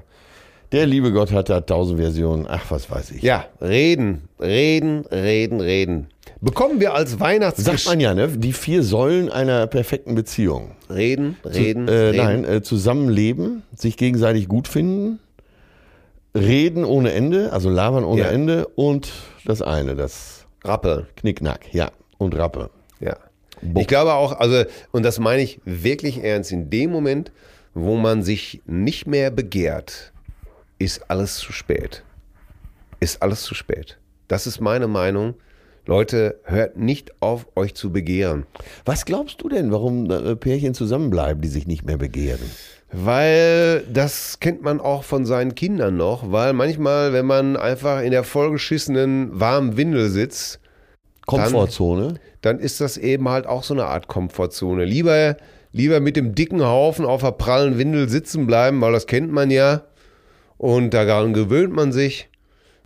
Der liebe Gott hat da tausend Versionen. Ach, was weiß ich. Ja, reden, reden, reden, reden. Bekommen wir als Sagt Weihnachtsgeschenk. man ja, ne? Die vier Säulen einer perfekten Beziehung. Reden, reden, äh, reden. Nein, äh, zusammenleben, sich gegenseitig gut finden, reden ohne Ende, also labern ohne Ja. Ende und das eine, das Rappeln. Knickknack, ja, und Rappe. Ja. Ich glaube auch, also, und das meine ich wirklich ernst, in dem Moment, wo man sich nicht mehr begehrt, ist alles zu spät. Ist alles zu spät. Das ist meine Meinung. Leute, hört nicht auf, euch zu begehren. Was glaubst du denn, warum äh, Pärchen zusammenbleiben, die sich nicht mehr begehren? Weil das kennt man auch von seinen Kindern noch, weil manchmal, wenn man einfach in der vollgeschissenen warmen Windel sitzt, Komfortzone? dann ist das eben halt auch so eine Art Komfortzone. Lieber, lieber mit dem dicken Haufen auf der prallen Windel sitzen bleiben, weil das kennt man ja. Und daran gewöhnt man sich.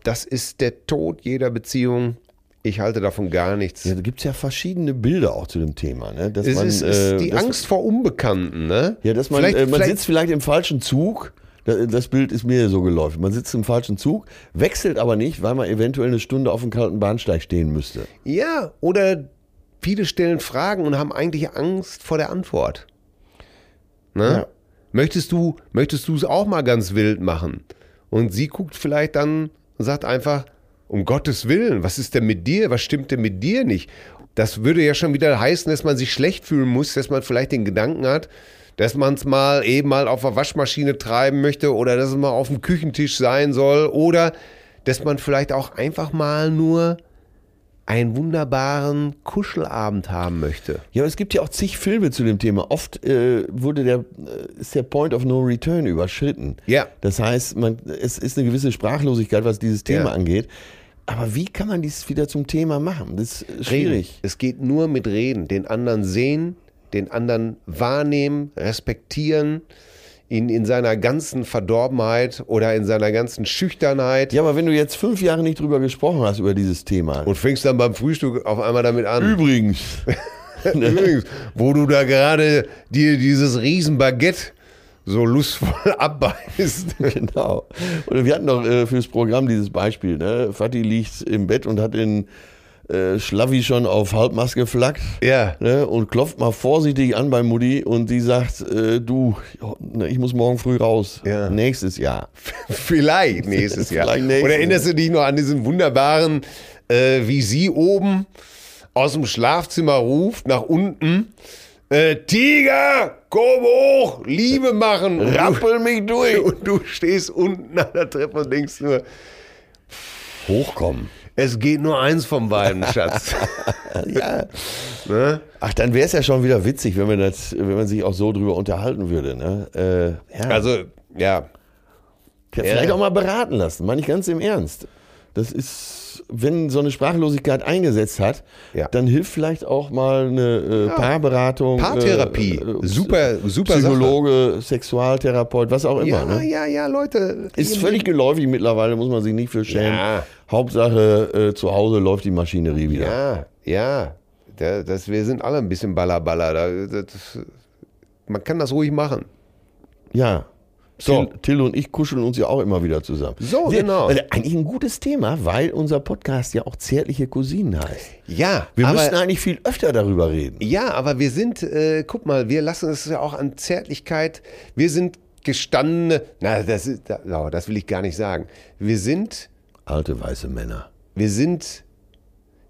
Das ist der Tod jeder Beziehung. Ich halte davon gar nichts. Ja, da gibt es ja verschiedene Bilder auch zu dem Thema. Ne? Dass es man, ist, ist äh, die Angst vor Unbekannten, ne? Ja, dass man, Vielleicht- äh, man vielleicht- sitzt vielleicht im falschen Zug. Da- Das Bild ist mir so geläufig. Man sitzt im falschen Zug, wechselt aber nicht, weil man eventuell eine Stunde auf dem kalten Bahnsteig stehen müsste. Ja, oder viele stellen Fragen und haben eigentlich Angst vor der Antwort. Ne? Ja. Möchtest du, möchtest du es auch mal ganz wild machen? Und sie guckt vielleicht dann und sagt einfach, um Gottes Willen, was ist denn mit dir? Was stimmt denn mit dir nicht? Das würde ja schon wieder heißen, dass man sich schlecht fühlen muss, dass man vielleicht den Gedanken hat, dass man es mal eben mal auf der Waschmaschine treiben möchte oder dass es mal auf dem Küchentisch sein soll oder dass man vielleicht auch einfach mal nur einen wunderbaren Kuschelabend haben möchte. Ja, es gibt ja auch zig Filme zu dem Thema. Oft äh, wurde der, äh, ist der Point of No Return überschritten. Ja. Das heißt, man, es ist eine gewisse Sprachlosigkeit, was dieses Thema Ja. angeht. Aber wie kann man dies wieder zum Thema machen? Das ist schwierig. Reden. Es geht nur mit Reden. Den anderen sehen, den anderen wahrnehmen, respektieren, ihn in seiner ganzen Verdorbenheit oder in seiner ganzen Schüchternheit Ja, aber wenn du jetzt fünf Jahre nicht drüber gesprochen hast, über dieses Thema. und fängst dann beim Frühstück auf einmal damit an. übrigens, Übrigens, wo du da gerade dir dieses Riesenbaguette so lustvoll abbeißt. genau. Und wir hatten doch äh, fürs Programm dieses Beispiel. Ne? Fatih liegt im Bett und hat den äh, Schlavi schon auf Halbmaske flackt. Ja. Ne, und klopft mal vorsichtig an bei Mutti und die sagt, äh, du, ne, ich muss morgen früh raus. Ja. Nächstes Jahr. Vielleicht nächstes Jahr. Vielleicht nächstes Oder erinnerst du dich noch an diesen wunderbaren, äh, wie sie oben aus dem Schlafzimmer ruft, nach unten, äh, Tiger, komm hoch, Liebe machen. Rappel mich durch. Und du stehst unten an der Treppe und denkst nur, Hochkommen. Es geht nur eins von beiden, Schatz. Ja. ne? Ach, dann wäre es ja schon wieder witzig, wenn man, das, wenn man sich auch so drüber unterhalten würde. Ne? Äh, ja. Also, ja. Ja, vielleicht auch mal beraten lassen, meine ich ganz im Ernst. Das ist, wenn so eine Sprachlosigkeit eingesetzt hat, Ja. dann hilft vielleicht auch mal eine äh, Paarberatung. Paartherapie. äh, Super, super Psychologe, Sexualtherapeut, was auch immer. Ja, ne? ja, ja, Leute. Ist völlig geläufig mittlerweile, muss man sich nicht für schämen. Ja. Hauptsache, äh, zu Hause läuft die Maschinerie wieder. Ja, ja. Da- Das, wir sind alle ein bisschen ballerballer. Das, man kann das ruhig machen. Ja. So. Till, Till und ich kuscheln uns ja auch immer wieder zusammen. So, genau. Also eigentlich ein gutes Thema, weil unser Podcast ja auch zärtliche Cousinen heißt. Ja, Wir aber, müssten eigentlich viel öfter darüber reden. ja, aber wir sind, äh, guck mal, wir lassen es ja auch an Zärtlichkeit. Wir sind gestandene, na, das, ist, oh, das will ich gar nicht sagen. Wir sind, Alte weiße Männer. wir sind,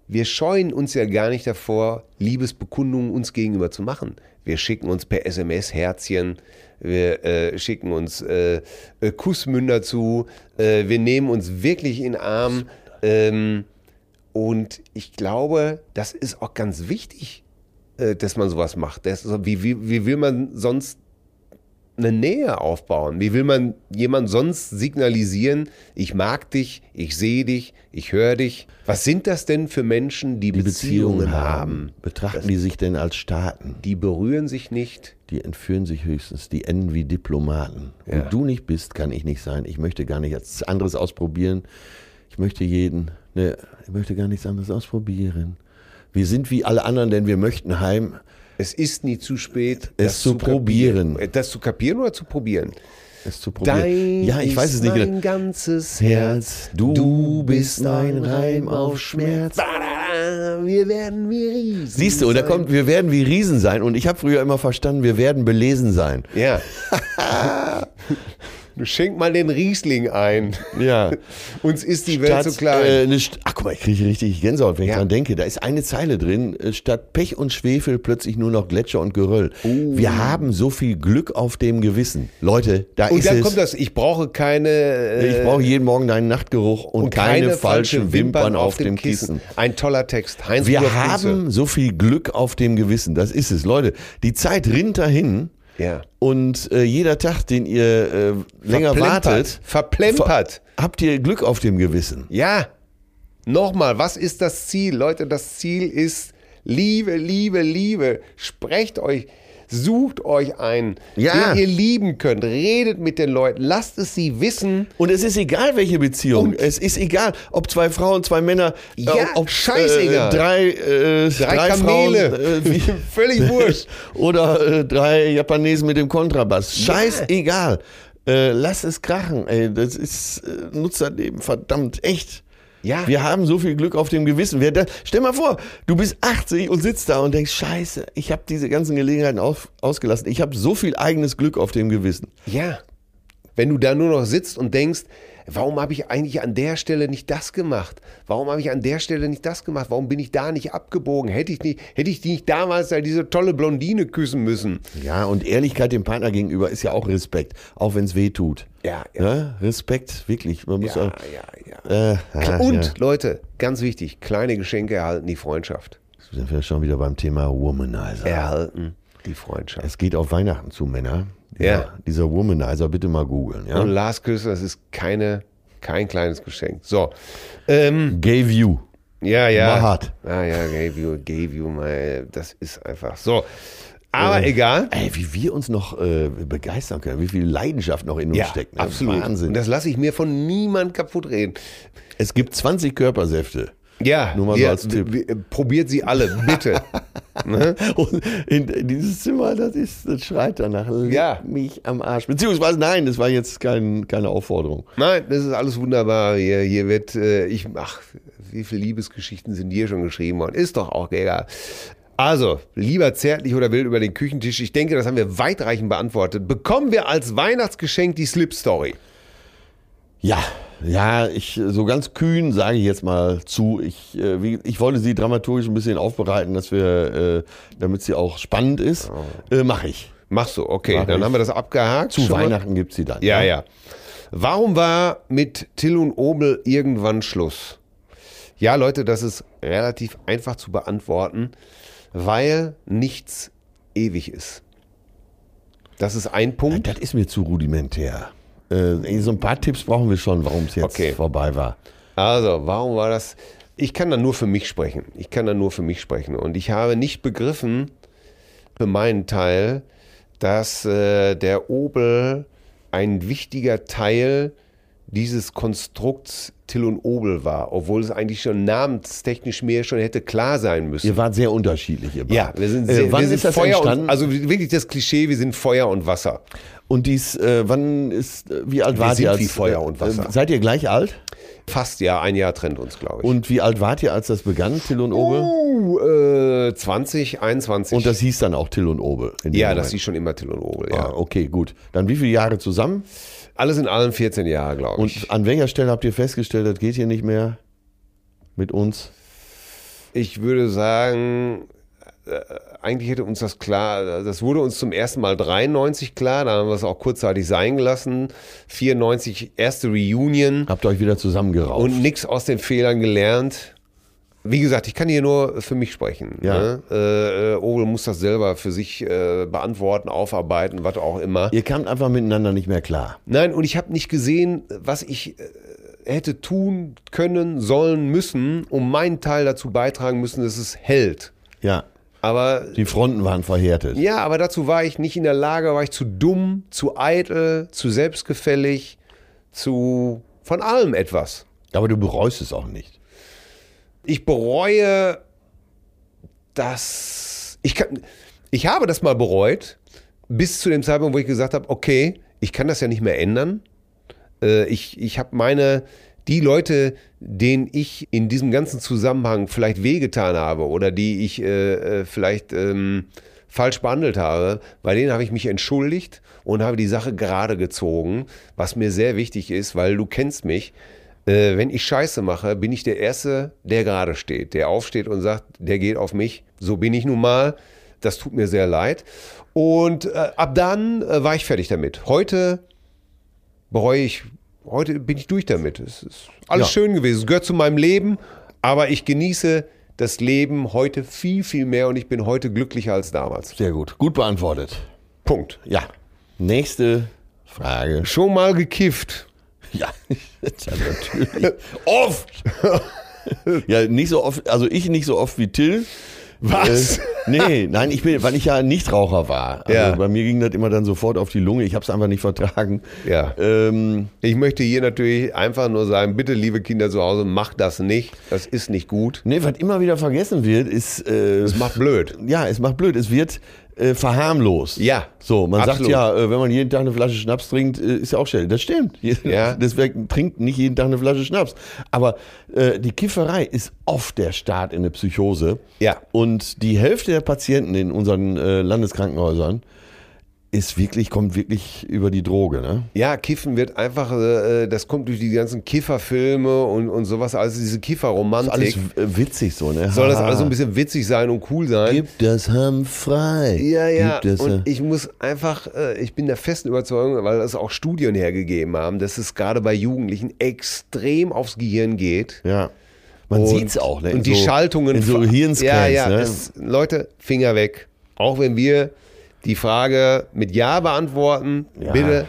wir scheuen uns ja gar nicht davor, Liebesbekundungen uns gegenüber zu machen. Wir schicken uns per SMS Herzchen, wir äh, schicken uns äh, äh, Kussmünder zu, äh, wir nehmen uns wirklich in Arm. Ähm, und ich glaube, das ist auch ganz wichtig, äh, dass man sowas macht. Das, wie, wie, wie will man sonst eine Nähe aufbauen? Wie will man jemand sonst signalisieren, ich mag dich, ich sehe dich, ich höre dich? Was sind das denn für Menschen, die, Die Beziehungen, Beziehungen haben? haben. Betrachten die sich denn als Staaten? Die berühren sich nicht. Die entführen sich höchstens, die enden wie Diplomaten. Ja. Und du nicht bist, kann ich nicht sein. Ich möchte gar nichts anderes ausprobieren. Ich möchte jeden, ne, ich möchte gar nichts anderes ausprobieren. Wir sind wie alle anderen, denn wir möchten heim. Es ist nie zu spät, Es das zu probieren. kapieren. Das zu kapieren oder zu probieren? Es zu probieren. Dein ja, ich weiß es nicht genau. ganzes Herz, du bist ein Reim auf Schmerz. Wir werden wie Riesen. Siehst du, und da kommt, wir werden wie Riesen sein. Und ich habe früher immer verstanden, wir werden belesen sein. Ja. du schenk mal den Riesling ein. Ja. Uns ist die Welt Statt, so klein. Äh, St- Ach guck mal, ich kriege richtig Gänsehaut, wenn ich Ja. dran denke. Da ist eine Zeile drin, äh, statt Pech und Schwefel plötzlich nur noch Gletscher und Geröll. Wir haben so viel Glück auf dem Gewissen. Leute, da und ist dann es. kommt das, ich brauche keine, äh, ich brauche jeden Morgen deinen Nachtgeruch und, keine, falschen Wimpern auf dem Kissen. Ein toller Text. Heinz Wir haben so viel Glück auf dem Gewissen. Das ist es. Leute, die Zeit rinnt dahin. Ja. Und äh, jeder Tag, den ihr äh, länger Verplempert. wartet, Verplempert. ver- habt ihr Glück auf dem Gewissen. Ja. Nochmal, was ist das Ziel? Leute, das Ziel ist Liebe, Liebe, Liebe. Sprecht euch, sucht euch ein, Ja. den ihr lieben könnt. Redet mit den Leuten, lasst es sie wissen. Und es ist egal, welche Beziehung. Und- es ist egal, ob zwei Frauen, zwei Männer, Ja, äh, ob scheißegal. Äh, drei, äh, drei, Kamele. Frauen, äh, Völlig wurscht. oder äh, drei Japanesen mit dem Kontrabass. Scheißegal. Äh, lass es krachen. Ey, das ist äh, Nutzerleben, verdammt, echt. Ja. Wir haben so viel Glück auf dem Gewissen. Wer da, stell mal vor, du bist 80 und sitzt da und denkst, scheiße, ich habe diese ganzen Gelegenheiten auf, ausgelassen. Ich habe so viel eigenes Glück auf dem Gewissen. Ja. Wenn du da nur noch sitzt und denkst, warum habe ich eigentlich an der Stelle nicht das gemacht? Warum habe ich an der Stelle nicht das gemacht? Warum bin ich da nicht abgebogen? Hätte ich nicht, hätte ich nicht damals da diese tolle Blondine küssen müssen? Ja, und Ehrlichkeit dem Partner gegenüber ist ja auch Respekt, auch wenn es weh tut. Ja, ja. Ja, Respekt, wirklich. Man muss Ja, auch, ja, ja. äh, ah, Und ja. Leute, ganz wichtig, kleine Geschenke erhalten die Freundschaft. sind wir schon wieder beim Thema Womanizer. Erhalten die Freundschaft. Es geht auf Weihnachten zu, Männer. Dieser, Ja. dieser Womanizer, bitte mal googeln. Ja? Und Last Küsse, das ist keine, kein kleines Geschenk. So. Ähm, Gave you. ja, ja. Mahat. Ah, ja, gave you, gave you, my, das ist einfach so. Aber egal. Ey, wie wir uns noch äh, begeistern können, wie viel Leidenschaft noch in uns Ja, steckt. ne? absolut. Wahnsinn. Und das lasse ich mir von niemand kaputt reden. es gibt 20 Körpersäfte. Ja, Nur mal so wir- als Tipp. probiert sie alle, bitte. ne? Und in, in dieses Zimmer, das ist, das schreit danach. Ja. mich am Arsch. Beziehungsweise nein, das war jetzt kein, keine Aufforderung. Nein, das ist alles wunderbar. Hier, hier wird, äh, ich, ach, wie viele Liebesgeschichten sind hier schon geschrieben worden? Ist doch auch egal. Also, lieber zärtlich oder wild über den Küchentisch. Ich denke, das haben wir weitreichend beantwortet. Bekommen wir als Weihnachtsgeschenk die Slip Story? Ja, ja, ich so ganz kühn sage ich jetzt mal zu. Ich, äh, wie, ich wollte sie dramaturgisch ein bisschen aufbereiten, dass wir, äh, damit sie auch spannend ist, äh, mache ich. Machst du, okay. Mach dann ich. haben wir das abgehakt. Zu schon mal. Weihnachten gibt's sie dann. Ja, ja. Warum war mit Till und Obel irgendwann Schluss? Ja, Leute, das ist relativ einfach zu beantworten, weil nichts ewig ist. Das ist ein Punkt. Das ist mir zu rudimentär. Äh, so ein paar Tipps brauchen wir schon, warum es jetzt Okay. vorbei war. Also, warum war das? Ich kann da nur für mich sprechen. Ich kann da nur für mich sprechen. Und ich habe nicht begriffen, für meinen Teil, dass äh, der Obel ein wichtiger Teil dieses Konstrukts Till und Obel war, obwohl es eigentlich schon namenstechnisch mir schon hätte klar sein müssen. Ihr wart sehr unterschiedlich. Ihr ja, wir sind, Äh, sehr, wann wir sind ist das Feuer entstanden? und also wirklich das Klischee, wir sind Feuer und Wasser. und dies, äh, wann ist, äh, wie alt Wir wart sind ihr? Als, wie Feuer und Wasser. Äh, seid ihr gleich alt? Fast ja, ein Jahr trennt uns, glaube ich. Und wie alt wart ihr, als das begann, Till und Obel? uh, äh, 20, 21. Und das hieß dann auch Till und Obel. Ja, Moment. das hieß schon immer Till und Obel, ja. Ah, okay, gut. Dann wie viele Jahre zusammen? Alles in allem 14 Jahre, glaube ich. Und an welcher Stelle habt ihr festgestellt, das geht hier nicht mehr mit uns? ich würde sagen, äh, eigentlich hätte uns das klar, das wurde uns zum ersten Mal 93 klar, da haben wir es auch kurzzeitig sein gelassen. 94 erste Reunion Habt ihr euch wieder zusammengerauft? und nichts aus den Fehlern gelernt. Wie gesagt, ich kann hier nur für mich sprechen. Ja. Ne? Äh, äh, Obel muss das selber für sich äh, beantworten, aufarbeiten, was auch immer. ihr kamt einfach miteinander nicht mehr klar. Nein, und ich habe nicht gesehen, was ich äh, hätte tun können, sollen, müssen, um meinen Teil dazu beitragen müssen, dass es hält. Ja, Aber die Fronten waren verhärtet. ja, aber dazu war ich nicht in der Lage, war ich zu dumm, zu eitel, zu selbstgefällig, zu von allem etwas. Aber du bereust es auch nicht. Ich bereue, dass ich kann, ich habe das mal bereut, bis zu dem Zeitpunkt, wo ich gesagt habe, okay, ich kann das ja nicht mehr ändern. Äh, ich ich habe meine, die Leute, denen ich in diesem ganzen Zusammenhang vielleicht wehgetan habe oder die ich äh, äh, vielleicht ähm, falsch behandelt habe, bei denen habe ich mich entschuldigt und habe die Sache gerade gezogen, was mir sehr wichtig ist, weil du kennst mich. Äh, wenn ich Scheiße mache, bin ich der Erste, der gerade steht, der aufsteht und sagt, der geht auf mich. So bin ich nun mal. Das tut mir sehr leid. Und äh, ab dann äh, war ich fertig damit. Heute bereue ich, heute bin ich durch damit. Es ist alles Ja. schön gewesen. Es gehört zu meinem Leben, aber ich genieße das Leben heute viel, viel mehr und ich bin heute glücklicher als damals. Sehr gut. Gut beantwortet. Punkt. Ja. Nächste Frage. Schon mal gekifft. Ja, ja natürlich. oft! ja, nicht so oft, also ich nicht so oft wie Till. Was? Äh, nee, nein, ich bin, weil ich ja Nichtraucher war. Also Ja. Bei mir ging das immer dann sofort auf die Lunge. Ich habe es einfach nicht vertragen. Ja. Ähm, Ich möchte hier natürlich einfach nur sagen, bitte liebe Kinder zu Hause, macht das nicht. Das ist nicht gut. nee, was immer wieder vergessen wird, ist. Äh, Das macht blöd. ja, es macht blöd. Es wird äh, verharmlost. Ja, So, man sagt absolut. ja, äh, wenn man jeden Tag eine Flasche Schnaps trinkt, äh, ist ja auch schnell. Das stimmt. Ja. Deswegen trinkt nicht jeden Tag eine Flasche Schnaps. Aber äh, die Kifferei ist oft der Start in eine Psychose. Ja. Und die Hälfte der Patienten in unseren äh, Landeskrankenhäusern ist wirklich, kommt wirklich über die Droge, ne? Ja, Kiffen wird einfach, äh, das kommt durch die ganzen Kifferfilme und, und sowas, also diese Ist Kifferromantik. alles äh, witzig so, ne? Soll das alles so ein bisschen witzig sein und cool sein? Gib das Hamm frei. Ja, ja. Und äh, ich muss einfach, äh, ich bin der festen Überzeugung, weil das auch Studien hergegeben haben, dass es gerade bei Jugendlichen extrem aufs Gehirn geht. ja. Man Und- sieht's auch, ne? Und die so, Schaltungen. In so Hirnscans, Ja, ja. ne? Es, Leute, Finger weg. Auch wenn wir die Frage mit Ja beantworten, Ja. bitte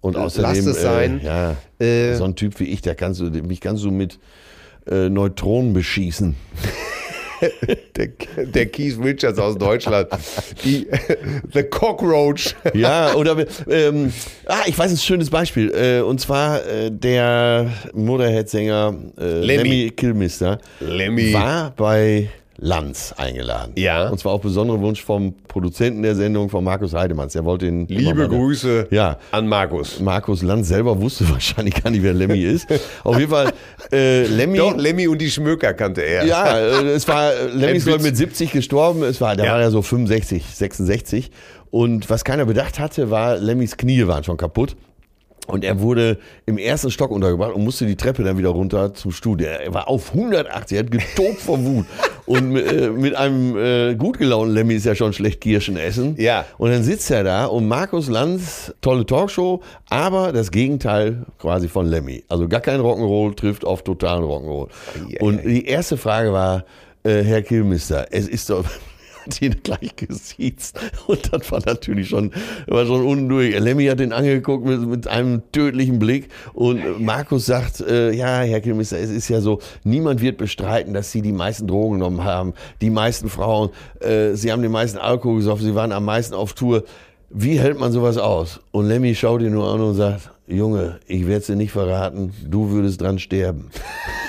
Und außerdem, lasst es sein. Äh, ja, Äh, so ein Typ wie ich, der kannst du, mich kannst du mit äh, Neutronen beschießen. Der, der Keith Richards aus Deutschland. Die, the Cockroach. Ja, oder ähm, ah, ich weiß ein schönes Beispiel. Äh, und zwar äh, der Motorhead-Sänger äh, Lemmy. Lemmy Kilmister Lemmy. war bei Lanz eingeladen. Ja. Und zwar auf besonderen Wunsch vom Produzenten der Sendung, von Markus Heidemanns. Der wollte ihn. Liebe Grüße Ja. an Markus. Markus Lanz selber wusste wahrscheinlich gar nicht, wer Lemmy ist. Auf jeden Fall, äh, Lemmy. Doch, Lemmy und die Schmöker kannte er. Ja, äh, es war, äh, Lemmy ist mit 70 gestorben. Es war, der Ja. war ja so 65, 66. Und was keiner bedacht hatte, war, Lemmys Knie waren schon kaputt. Und er wurde im ersten Stock untergebracht und musste die Treppe dann wieder runter zum Studio. Er war auf 180, er hat getobt vor Wut. Und äh, mit einem äh, gut gelaunten Lemmy ist ja schon schlecht Kirschen essen. Ja. Und dann sitzt er da und Markus Lanz, tolle Talkshow, aber das Gegenteil quasi von Lemmy. Also gar kein Rock'n'Roll trifft auf totalen Rock'n'Roll. Ei, Und die erste Frage war, äh, Herr Kilmister, es ist doch, hat ihn gleich gesiezt. Und das war natürlich schon, war schon unten durch. Lemmy hat ihn angeguckt mit, mit einem tödlichen Blick. Und Markus sagt, äh, ja, Herr Kilmister, es ist ja so, niemand wird bestreiten, dass Sie die meisten Drogen genommen haben. Die meisten Frauen, äh, Sie haben den meisten Alkohol gesoffen, Sie waren am meisten auf Tour. Wie hält man sowas aus? Und Lemmy schaut ihn nur an und sagt, Junge, ich werde es dir nicht verraten, du würdest dran sterben.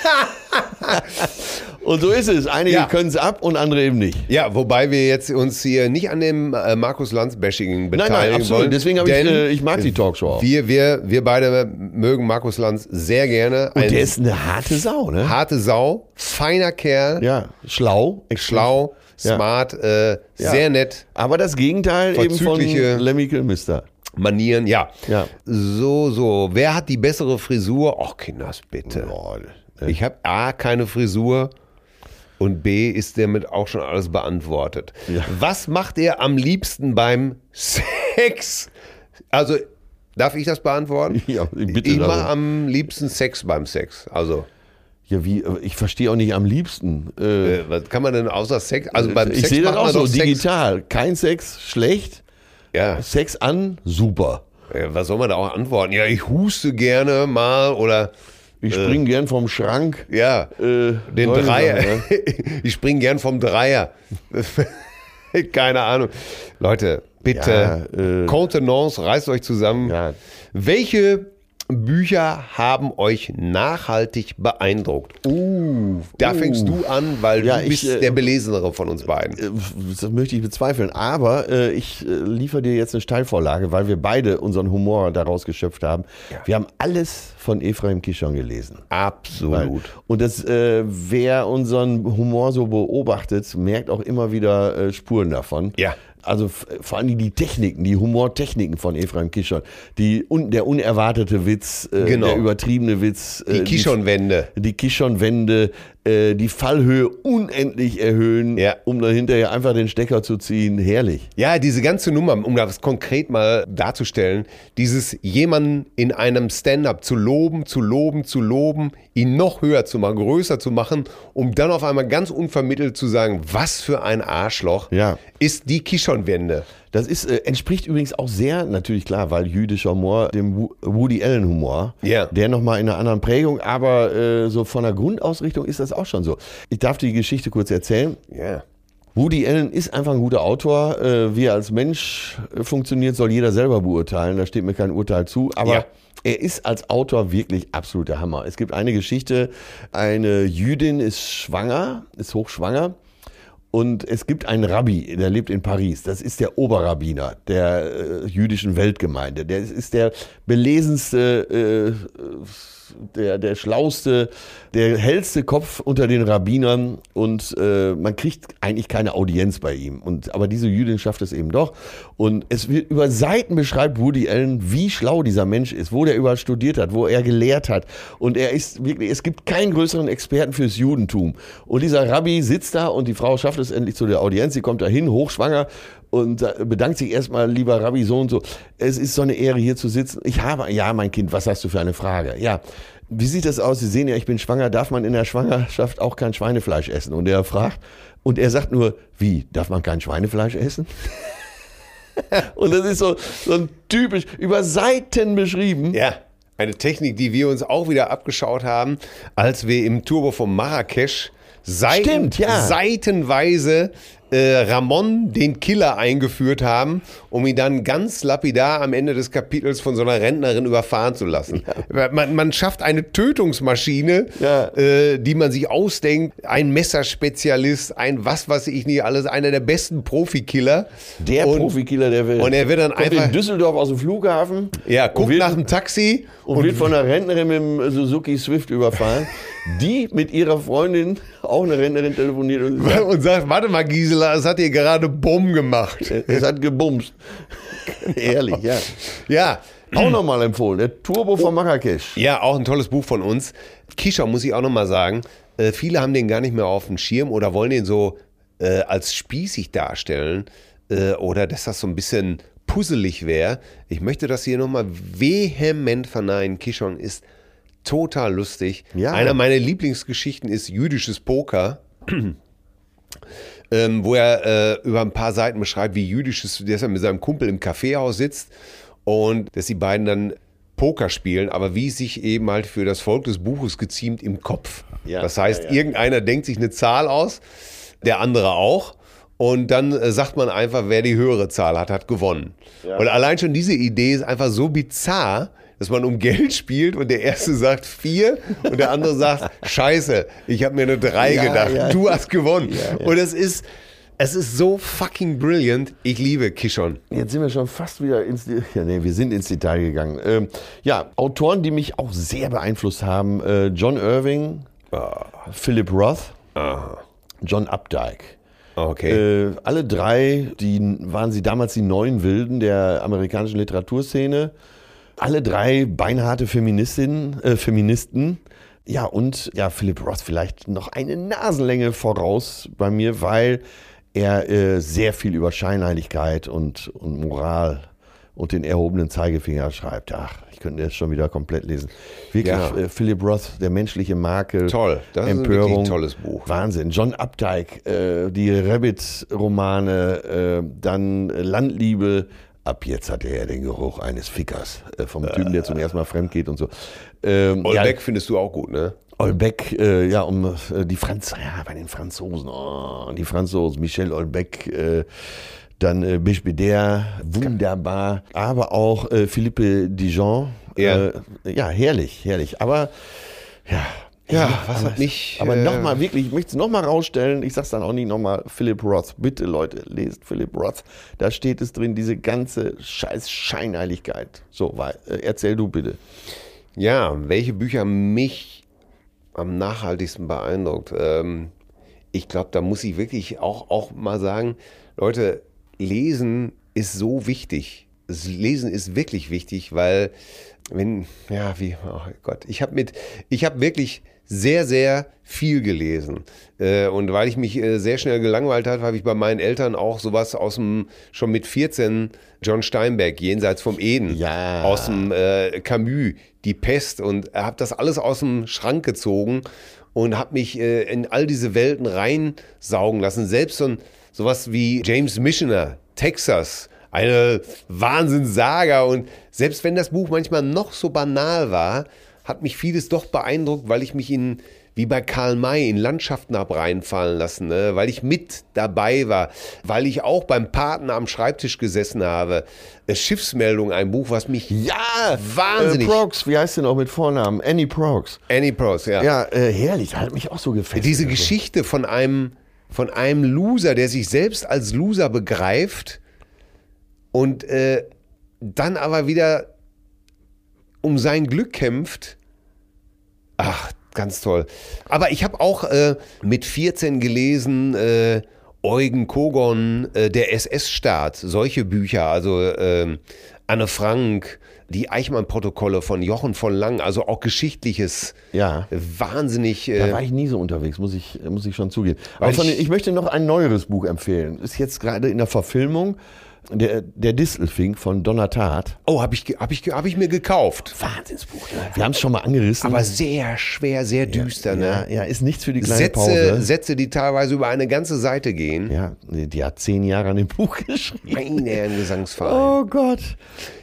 und so ist es. Einige Ja. können es ab und andere eben nicht. Ja, wobei wir jetzt uns hier nicht an dem äh, Markus Lanz-Bashing beteiligen absolut. wollen. Deswegen habe ich, äh, ich mag die Talkshow auch. Wir, wir, wir beide mögen Markus Lanz sehr gerne. Und Ein der ist eine harte Sau, ne? harte Sau, feiner Kerl, Ja, schlau, schlau, Ja. smart, äh, Ja. sehr nett, Aber das Gegenteil eben von Lemmy Kilmister. Manieren, ja. Ja. So, so. Wer hat die bessere Frisur? Ach, Kinders, bitte. Boah, Ich habe A, keine Frisur und B, ist damit auch schon alles beantwortet. Ja. Was macht ihr am liebsten beim Sex? Also, darf ich das beantworten? Ja, bitte Ich mache am liebsten Sex beim Sex. Also, Ja, wie, ich verstehe auch nicht am liebsten. Äh, äh, was kann man denn außer Sex? Also beim ich Sex sehe das auch so, digital. Kein Sex, schlecht. Ja. Sex an, super. Ja, Was soll man da auch antworten? Ja, ich huste gerne mal oder Ich spring gern vom Schrank. ja, Äh, den Dreier. Ne? ich spring gern vom Dreier. Keine Ahnung. Leute, bitte, Ja, äh, Contenance, reißt euch zusammen. Ja. Welche Bücher haben euch nachhaltig beeindruckt? Uh, da fängst du an, weil Ja, du ich, bist äh, der Belesenere von uns beiden. Äh, Das möchte ich bezweifeln. Aber äh, ich äh, liefere dir jetzt eine Steilvorlage, weil wir beide unseren Humor daraus geschöpft haben. Wir haben alles von Ephraim Kishon gelesen. Absolut. Und das, äh, wer unseren Humor so beobachtet, merkt auch immer wieder äh, Spuren davon. Ja. Also vor allem die Techniken, die Humortechniken von Ephraim Kishon. Die, un, der unerwartete Witz, äh, Genau. der übertriebene Witz. Die äh, Kishon-Wände. Die Kishon-Wände, äh, die Fallhöhe unendlich erhöhen, Ja. um dann hinterher einfach den Stecker zu ziehen. Herrlich. Ja, diese ganze Nummer, um das konkret mal darzustellen, dieses jemanden in einem Stand-up zu loben, zu loben, zu loben, ihn noch höher zu machen, größer zu machen, um dann auf einmal ganz unvermittelt zu sagen, was für ein Arschloch Ja. ist die Kishon-Wende. Das ist, äh, entspricht übrigens auch sehr, natürlich klar, weil jüdischer Humor, dem Wo- Woody Allen Humor. Ja. Der nochmal in einer anderen Prägung, aber äh, so von der Grundausrichtung ist das auch schon so. Ich darf die Geschichte kurz erzählen. Ja. Woody Allen ist einfach ein guter Autor. Äh, wie er als Mensch äh, funktioniert, soll jeder selber beurteilen. Da steht mir kein Urteil zu. Aber Ja. er ist als Autor wirklich absoluter Hammer. Es gibt eine Geschichte, eine Jüdin ist schwanger, ist hochschwanger. Und es gibt einen Rabbi, der lebt in Paris. Das ist der Oberrabbiner der äh, jüdischen Weltgemeinde. Der ist der belesenste, äh, der, der schlauste, der hellste Kopf unter den Rabbinern. Und äh, man kriegt eigentlich keine Audienz bei ihm. Und, aber diese Jüdin schafft es eben doch. Und es wird über Seiten beschreibt Woody Allen, wie schlau dieser Mensch ist, wo der überall studiert hat, wo er gelehrt hat. Und er ist wirklich, es gibt keinen größeren Experten fürs Judentum. Und dieser Rabbi sitzt da und die Frau schafft es endlich zu der Audienz. Sie kommt dahin, hochschwanger und äh, bedankt sich erstmal, lieber Rabbi, so und so. Es ist so eine Ehre, hier zu sitzen. Ich habe, ja, mein Kind, was hast du für eine Frage? Ja. Wie sieht das aus? Sie sehen ja, ich bin schwanger. Darf man in der Schwangerschaft auch kein Schweinefleisch essen? Und er fragt, und er sagt nur, wie, darf man kein Schweinefleisch essen? Und das ist so, so ein typisch, über Seiten beschrieben. Ja. Eine Technik, die wir uns auch wieder abgeschaut haben, als wir im Turbo von Marrakesch Seiten, Stimmt, ja. seitenweise Ramon den Killer eingeführt haben, um ihn dann ganz lapidar am Ende des Kapitels von so einer Rentnerin überfahren zu lassen. Man, man schafft eine Tötungsmaschine, Ja. äh, die man sich ausdenkt, ein Messerspezialist, ein was weiß ich nicht alles, einer der besten Profikiller. Der Und- Profikiller der Welt. Und er wird dann Kommt einfach, in Düsseldorf aus dem Flughafen. ja, und guckt wird, nach dem Taxi und, wird von einer Rentnerin mit dem Suzuki Swift überfahren, die mit ihrer Freundin, auch eine Rentnerin, telefoniert und sagt, und sagt, warte mal Gisela, es hat hier gerade Bumm gemacht. es hat gebumst. Ehrlich, ja. Ja, Auch nochmal empfohlen, der Turbo von Marrakesch. Ja, auch ein tolles Buch von uns. Kischer muss ich auch nochmal sagen. Äh, viele haben den gar nicht mehr auf dem Schirm oder wollen den so äh, als spießig darstellen äh, oder dass das so ein bisschen puzzelig wäre. Ich möchte das hier nochmal vehement verneinen. Kishon ist total lustig. Ja. Einer meiner Lieblingsgeschichten ist jüdisches Poker. ähm, wo er äh, über ein paar Seiten beschreibt, wie jüdisches, dass er mit seinem Kumpel im Kaffeehaus sitzt und dass die beiden dann Poker spielen, aber wie es sich eben halt für das Volk des Buches geziemt im Kopf. Ja, das heißt, ja, ja. irgendeiner denkt sich eine Zahl aus, der andere auch. Und dann äh, sagt man einfach, wer die höhere Zahl hat, hat gewonnen. Und allein schon diese Idee ist einfach so bizarr, dass man um Geld spielt und der erste sagt vier und der andere sagt, scheiße, ich habe mir eine drei Ja, gedacht, ja. du hast gewonnen. Und es ist, es ist so fucking brilliant. Ich liebe Kishon. Jetzt sind wir schon fast wieder ins, ja, nee, wir sind ins Detail gegangen. Ähm, ja, Autoren, die mich auch sehr beeinflusst haben, äh, John Irving, Philip Roth, John Updike. Okay. Äh, alle drei, die waren sie damals die neuen Wilden der amerikanischen Literaturszene. Alle drei beinharte Feministinnen, äh, Feministen. Ja, und ja, Philip Roth vielleicht noch eine Nasenlänge voraus bei mir, weil er äh, sehr viel über Scheinheiligkeit und, und Moral und den erhobenen Zeigefinger schreibt. Ach, ich könnte jetzt schon wieder komplett lesen. Wirklich, Ja. äh, Philip Roth, der menschliche Makel. Toll. Das ist ein Empörung. tolles Buch. Wahnsinn. John Updike, äh, die Rabbit-Romane, äh, dann Landliebe. Ab jetzt hat er ja den Geruch eines Fickers. Äh, vom Typen, der zum ersten Mal fremd geht und so. Ähm, Olbeck Ja, findest du auch gut, ne? Olbeck, äh, ja, um äh, die Franz, ja, bei den Franzosen, oh, die Franzosen, Michel Olbeck, äh, dann äh, Bischbeder, wunderbar, aber auch äh, Philippe Dijon, Ja. äh, ja, herrlich, herrlich, aber ja. Ja, was hat mich, Aber äh, nochmal, wirklich, ich möchte es nochmal rausstellen, ich sag's dann auch nicht nochmal, Philip Roth, bitte Leute, lest Philip Roth, da steht es drin, diese ganze scheiß Scheinheiligkeit. So, weil, äh, erzähl du bitte. Ja, welche Bücher mich am nachhaltigsten beeindruckt? Ähm, ich glaube, da muss ich wirklich auch, auch mal sagen, Leute, lesen ist so wichtig. Das Lesen ist wirklich wichtig, weil wenn, ja, wie, oh Gott, ich habe mit, ich habe wirklich sehr, sehr viel gelesen. Äh, und weil ich mich äh, sehr schnell gelangweilt habe, habe ich bei meinen Eltern auch sowas aus dem, schon mit 14, John Steinbeck, Jenseits vom Eden, Ja. aus dem äh, Camus, Die Pest und habe das alles aus dem Schrank gezogen und habe mich äh, in all diese Welten reinsaugen lassen. Selbst so ein, sowas wie James Missioner, Texas, eine Wahnsinnssaga und selbst wenn das Buch manchmal noch so banal war, hat mich vieles doch beeindruckt, weil ich mich in wie bei Karl May in Landschaften hab reinfallen lassen, ne? weil ich mit dabei war, weil ich auch beim Paten am Schreibtisch gesessen habe. Äh, Schiffsmeldung, ein Buch, was mich Ja, Wahnsinnig. Äh, Prox, wie heißt denn auch mit Vornamen? Annie Prox. Annie Prost, ja. Ja, äh, herrlich, hat mich auch so gefesselt. Diese Also. Geschichte von einem, von einem Loser, der sich selbst als Loser begreift und äh, dann aber wieder um sein Glück kämpft. Ach, ganz toll. Aber ich habe auch äh, mit 14 gelesen, äh, Eugen Kogon, äh, der SS-Staat, solche Bücher, also ähm, Anne Frank, die Eichmann-Protokolle von Jochen von Lang, also auch geschichtliches, Ja. wahnsinnig. Da Äh, war ich nie so unterwegs, muss ich, muss ich schon zugeben. Aber ich- ich möchte noch ein neueres Buch empfehlen. Ist jetzt gerade in der Verfilmung. Der, der Distelfink von Donatat. Oh, habe ich, hab ich, hab ich mir gekauft. Wahnsinnsbuch. Ne? Wir haben es schon mal angerissen. Aber sehr schwer, sehr düster, ja, ne? ja, ist nichts für die kleine Sätze, Pause. Sätze, die teilweise über eine ganze Seite gehen. Ja, die hat zehn Jahre an dem Buch geschrieben. Meine Gesangsverein. Oh Gott.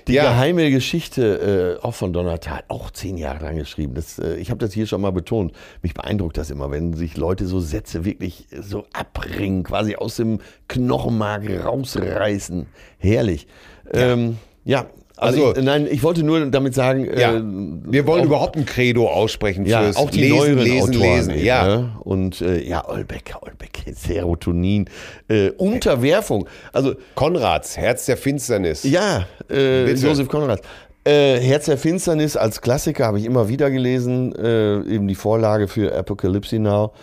Die Ja. geheime Geschichte äh, auch von Donatat, auch zehn Jahre lang geschrieben. Das, äh, ich habe das hier schon mal betont. Mich beeindruckt das immer, wenn sich Leute so Sätze wirklich so abringen, quasi aus dem Knochenmark rausreißen. Herrlich. Ja, ähm, ja also, Also- ich, nein, ich wollte nur damit sagen, Ja, äh, wir wollen auch- überhaupt ein Credo aussprechen ja, fürs auch die Lesen, neueren Lesen, Autoren Lesen. eben, Ja, Ne? Und äh, ja, Olbeck, Olbeck, Serotonin, äh, Unterwerfung. Also Konrads, Herz der Finsternis. ja, äh. Josef Konrad. Äh, Herz der Finsternis als Klassiker habe ich immer wieder gelesen, äh, eben die Vorlage für Apocalypse Now.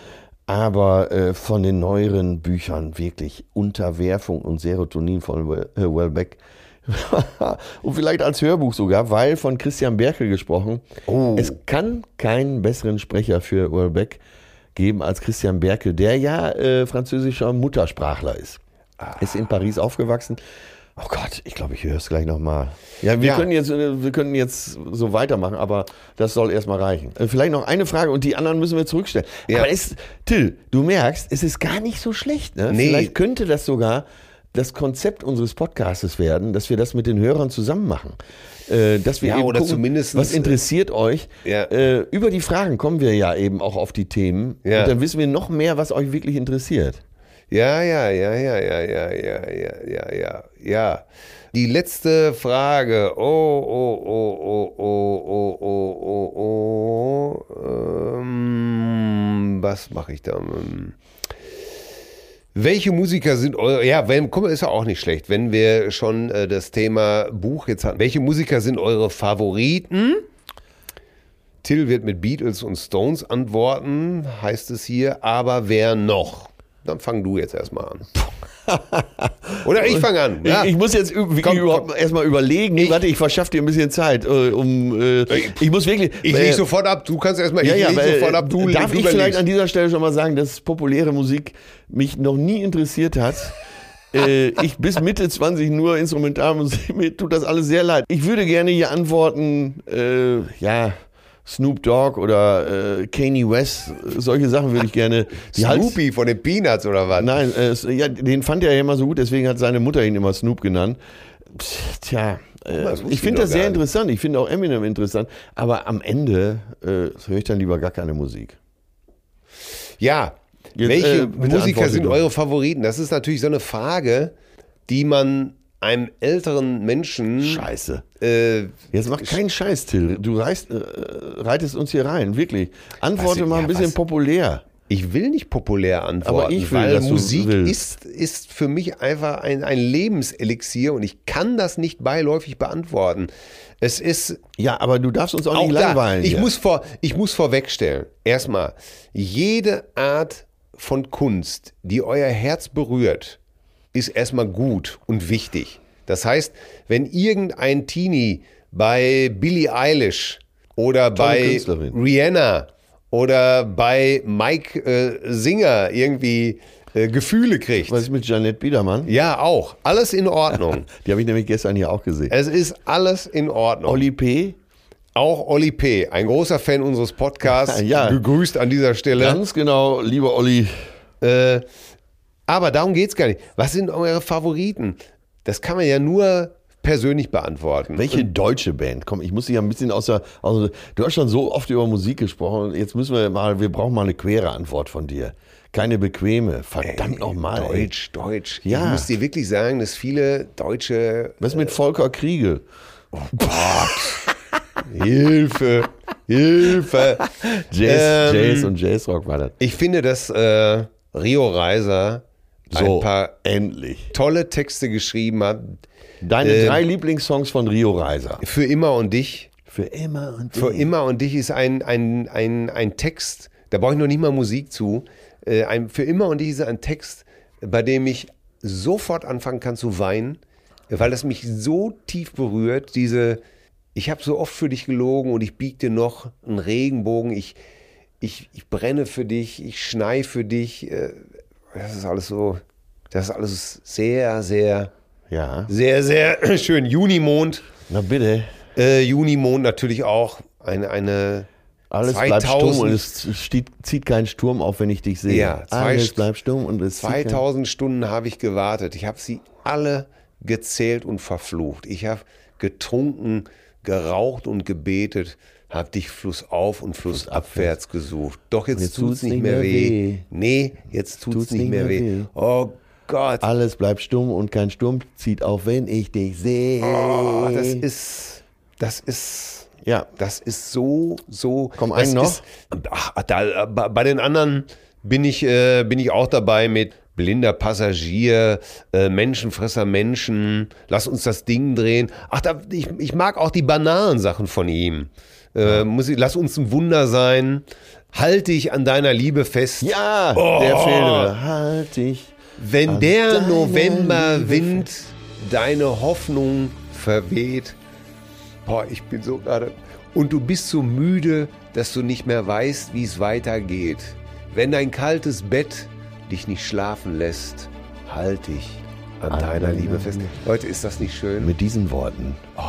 Aber äh, von den neueren Büchern wirklich Unterwerfung und Serotonin von Wel- äh, und vielleicht als Hörbuch sogar, weil von Christian Berkel gesprochen. Oh. Es kann keinen besseren Sprecher für Welbeck geben als Christian Berkel, der ja äh, französischer Muttersprachler ist. Ist in Paris aufgewachsen. Oh Gott, ich glaube, ich höre es gleich nochmal. Ja, wir, Ja. Können jetzt, äh, wir können jetzt so weitermachen, aber das soll erstmal reichen. Äh, Vielleicht noch eine Frage und die anderen müssen wir zurückstellen. Ja. Aber es, Till, du merkst, es ist gar nicht so schlecht. Ne? Nee. Vielleicht könnte das sogar das Konzept unseres Podcastes werden, dass wir das mit den Hörern zusammen machen. Äh, dass wir Ja, eben oder gucken, was interessiert euch. Ja. Äh, über die Fragen kommen wir ja eben auch auf die Themen. Ja. Und dann wissen wir noch mehr, was euch wirklich interessiert. Ja, ja, ja, ja, ja, ja, ja, ja, ja, ja. Die letzte Frage. Oh, oh, oh, oh, oh, oh, oh, oh, oh. Ähm, was mache ich da? Welche Musiker sind eure, ja, wenn, guck ist ja auch nicht schlecht, wenn wir schon äh, das Thema Buch jetzt hatten. Welche Musiker sind eure Favoriten? Till wird mit Beatles und Stones antworten, heißt es hier, aber wer noch? Dann fang du jetzt erstmal an. Oder ich fange an. Ja. Ich, ich muss jetzt Komm, überhaupt erstmal überlegen. Warte, ich verschaffe dir ein bisschen Zeit, äh, um. Äh, ich muss wirklich. ich äh, leg sofort ab, du kannst erstmal, Ja, ich ja, weil, sofort ab, du darf du ich vielleicht an dieser Stelle schon mal sagen, dass populäre Musik mich noch nie interessiert hat. äh, ich bis Mitte 20 nur Instrumentalmusik, mir tut das alles sehr leid. Ich würde gerne hier antworten, äh, ja, Snoop Dogg oder äh, Kanye West, solche Sachen würde ich gerne. Die halt- Snoopy von den Peanuts oder was? Nein, äh, ja, den fand er ja immer so gut, deswegen hat seine Mutter ihn immer Snoop genannt. Pff, Tja, äh, ich finde das sehr nicht. interessant. Ich finde auch Eminem interessant. Aber am Ende äh, höre ich dann lieber gar keine Musik. Ja, Jetzt, welche äh, Musiker sind eure Favoriten? Das ist natürlich so eine Frage, die man einem älteren Menschen Scheiße. äh, Jetzt mach keinen Scheiß, Till. Du reist, äh, reitest uns hier rein, wirklich. Antworte Was- mal ein ja, bisschen was- populär. Ich will nicht populär antworten, Aber ich will, weil Musik ist, ist für mich einfach ein, ein Lebenselixier und ich kann das nicht beiläufig beantworten. Es ist Ja, aber du darfst uns auch, auch nicht da, langweilen. ich hier. muss, vor, ich muss vorwegstellen, erstmal, jede Art von Kunst, die euer Herz berührt, ist erstmal gut und wichtig. Das heißt, wenn irgendein Teenie bei Billie Eilish oder bei Künstlerin. Rihanna oder bei Mike äh, Singer irgendwie äh, Gefühle kriegt, Was ist mit Janette Biedermann? ja auch, alles in Ordnung. Die habe ich nämlich gestern hier auch gesehen. es ist alles in Ordnung. Olli P. Auch Olli P., ein großer Fan unseres Podcasts, Ja. begrüßt an dieser Stelle. Ganz genau, lieber Olli. Äh, aber darum geht es gar nicht. Was sind eure Favoriten? Das kann man ja nur persönlich beantworten. Welche deutsche Band? Komm, ich muss dich ja ein bisschen außer, außer. Du hast schon so oft über Musik gesprochen. Jetzt müssen wir mal, wir brauchen mal eine quere Antwort von dir. Keine bequeme. Verdammt nochmal. Deutsch, Deutsch. Ja. Ich muss dir wirklich sagen, dass viele Deutsche. Was mit Volker Kriegel? Hilfe, Hilfe. Jazz, Ähm, Jazz und Jazzrock war das. Ich finde, dass äh, Rio Reiser So, ein paar endlich. tolle Texte geschrieben hat. Deine Ähm, drei Lieblingssongs von Rio Reiser. Für immer und dich. Für immer und Für immer und dich ist ein, ein, ein, ein Text, da brauche ich noch nicht mal Musik zu. Äh, ein, für immer und dich ist ein Text, bei dem ich sofort anfangen kann zu weinen, weil das mich so tief berührt. Diese, ich habe so oft für dich gelogen und ich bieg dir noch einen Regenbogen. Ich, ich, ich brenne für dich, ich schnei für dich. Äh, Das ist alles so, das ist alles sehr, sehr Ja. Sehr, sehr schön. Junimond. Na bitte. Äh, Junimond natürlich auch eine, eine Alles bleibt stumm und es steht, zieht kein Sturm auf, wenn ich dich sehe. Ja, Alles bleibt stumm und es zieht kein 2000 Stunden habe ich gewartet. Ich habe sie alle gezählt und verflucht. Ich habe getrunken, geraucht und gebetet, habe dich flussauf und flussabwärts gesucht. Doch jetzt, Jetzt tut's nicht mehr weh. Nee, jetzt tut's, nicht, mehr weh. Oh Gott. Alles bleibt stumm und kein Sturm zieht auf, wenn ich dich sehe. Oh, das ist, das ist, Ja. das ist so, so. Komm, einen noch? Ist, ach, da, bei bei den anderen bin ich, äh, bin ich auch dabei mit blinder Passagier, äh, Menschenfresser Menschen, lass uns das Ding drehen. Ach, da, ich, ich mag auch die banalen Sachen von ihm. Äh, muss lass uns ein Wunder sein. Halte ich an deiner Liebe fest. Ja, Oh. der Film. Halt dich. Wenn der Novemberwind deine Hoffnung verweht, boah, ich bin so gerade. Und du bist so müde, dass du nicht mehr weißt, wie es weitergeht. Wenn dein kaltes Bett dich nicht schlafen lässt, halt dich an, An deiner Liebe fest. Liebe. Leute, ist das nicht schön? Mit diesen Worten. Oh,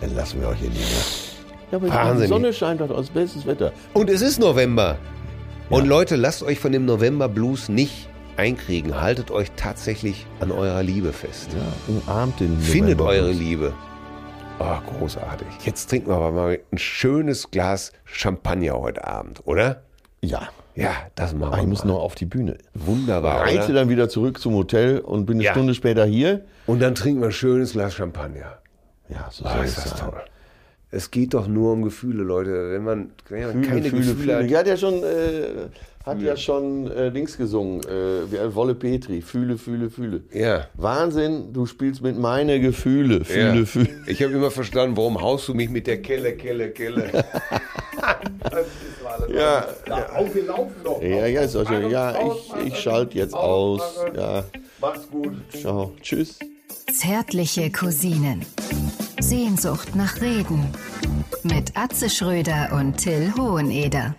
entlassen wir euch in Nacht. Ja, aber Wahnsinnig. die Sonne scheint doch aus bestes Wetter. Und es ist November. Und Leute, lasst euch von dem November Blues nicht einkriegen. Haltet euch tatsächlich an eurer Liebe fest. Ja, umarmt den Findet November. eure Liebe. Oh, großartig. Jetzt trinken wir aber mal ein schönes Glas Champagner heute Abend, oder? Ja. Ja, das machen Ah, wir ich muss noch auf die Bühne. Wunderbar, Reite oder? dann wieder zurück zum Hotel und bin eine Ja. Stunde später hier. Und dann trinken wir ein schönes Glas Champagner. Ja, so Oh, ist das sein. toll. Es geht doch nur um Gefühle, Leute. Wenn man, wenn man Fühle, keine fühle, Gefühle fühle. hat. Die hat ja schon, äh, hat ja schon äh, Dings gesungen, äh, wie Wolle Petri. Fühle, fühle, fühle. Ja. Wahnsinn, du spielst mit meine Gefühle. Fühle, ja. fühle. Ich habe immer verstanden, warum haust du mich mit der Kelle, Kelle, Kelle. Ja, Auf, wir laufen noch. ja, ja, ist auch schon, ja ich, ich schalte jetzt aus. Ja, Macht's gut. ciao. Tschüss. Zärtliche Cousinen. Sehnsucht nach Reden. Mit Atze Schröder und Till Hoheneder.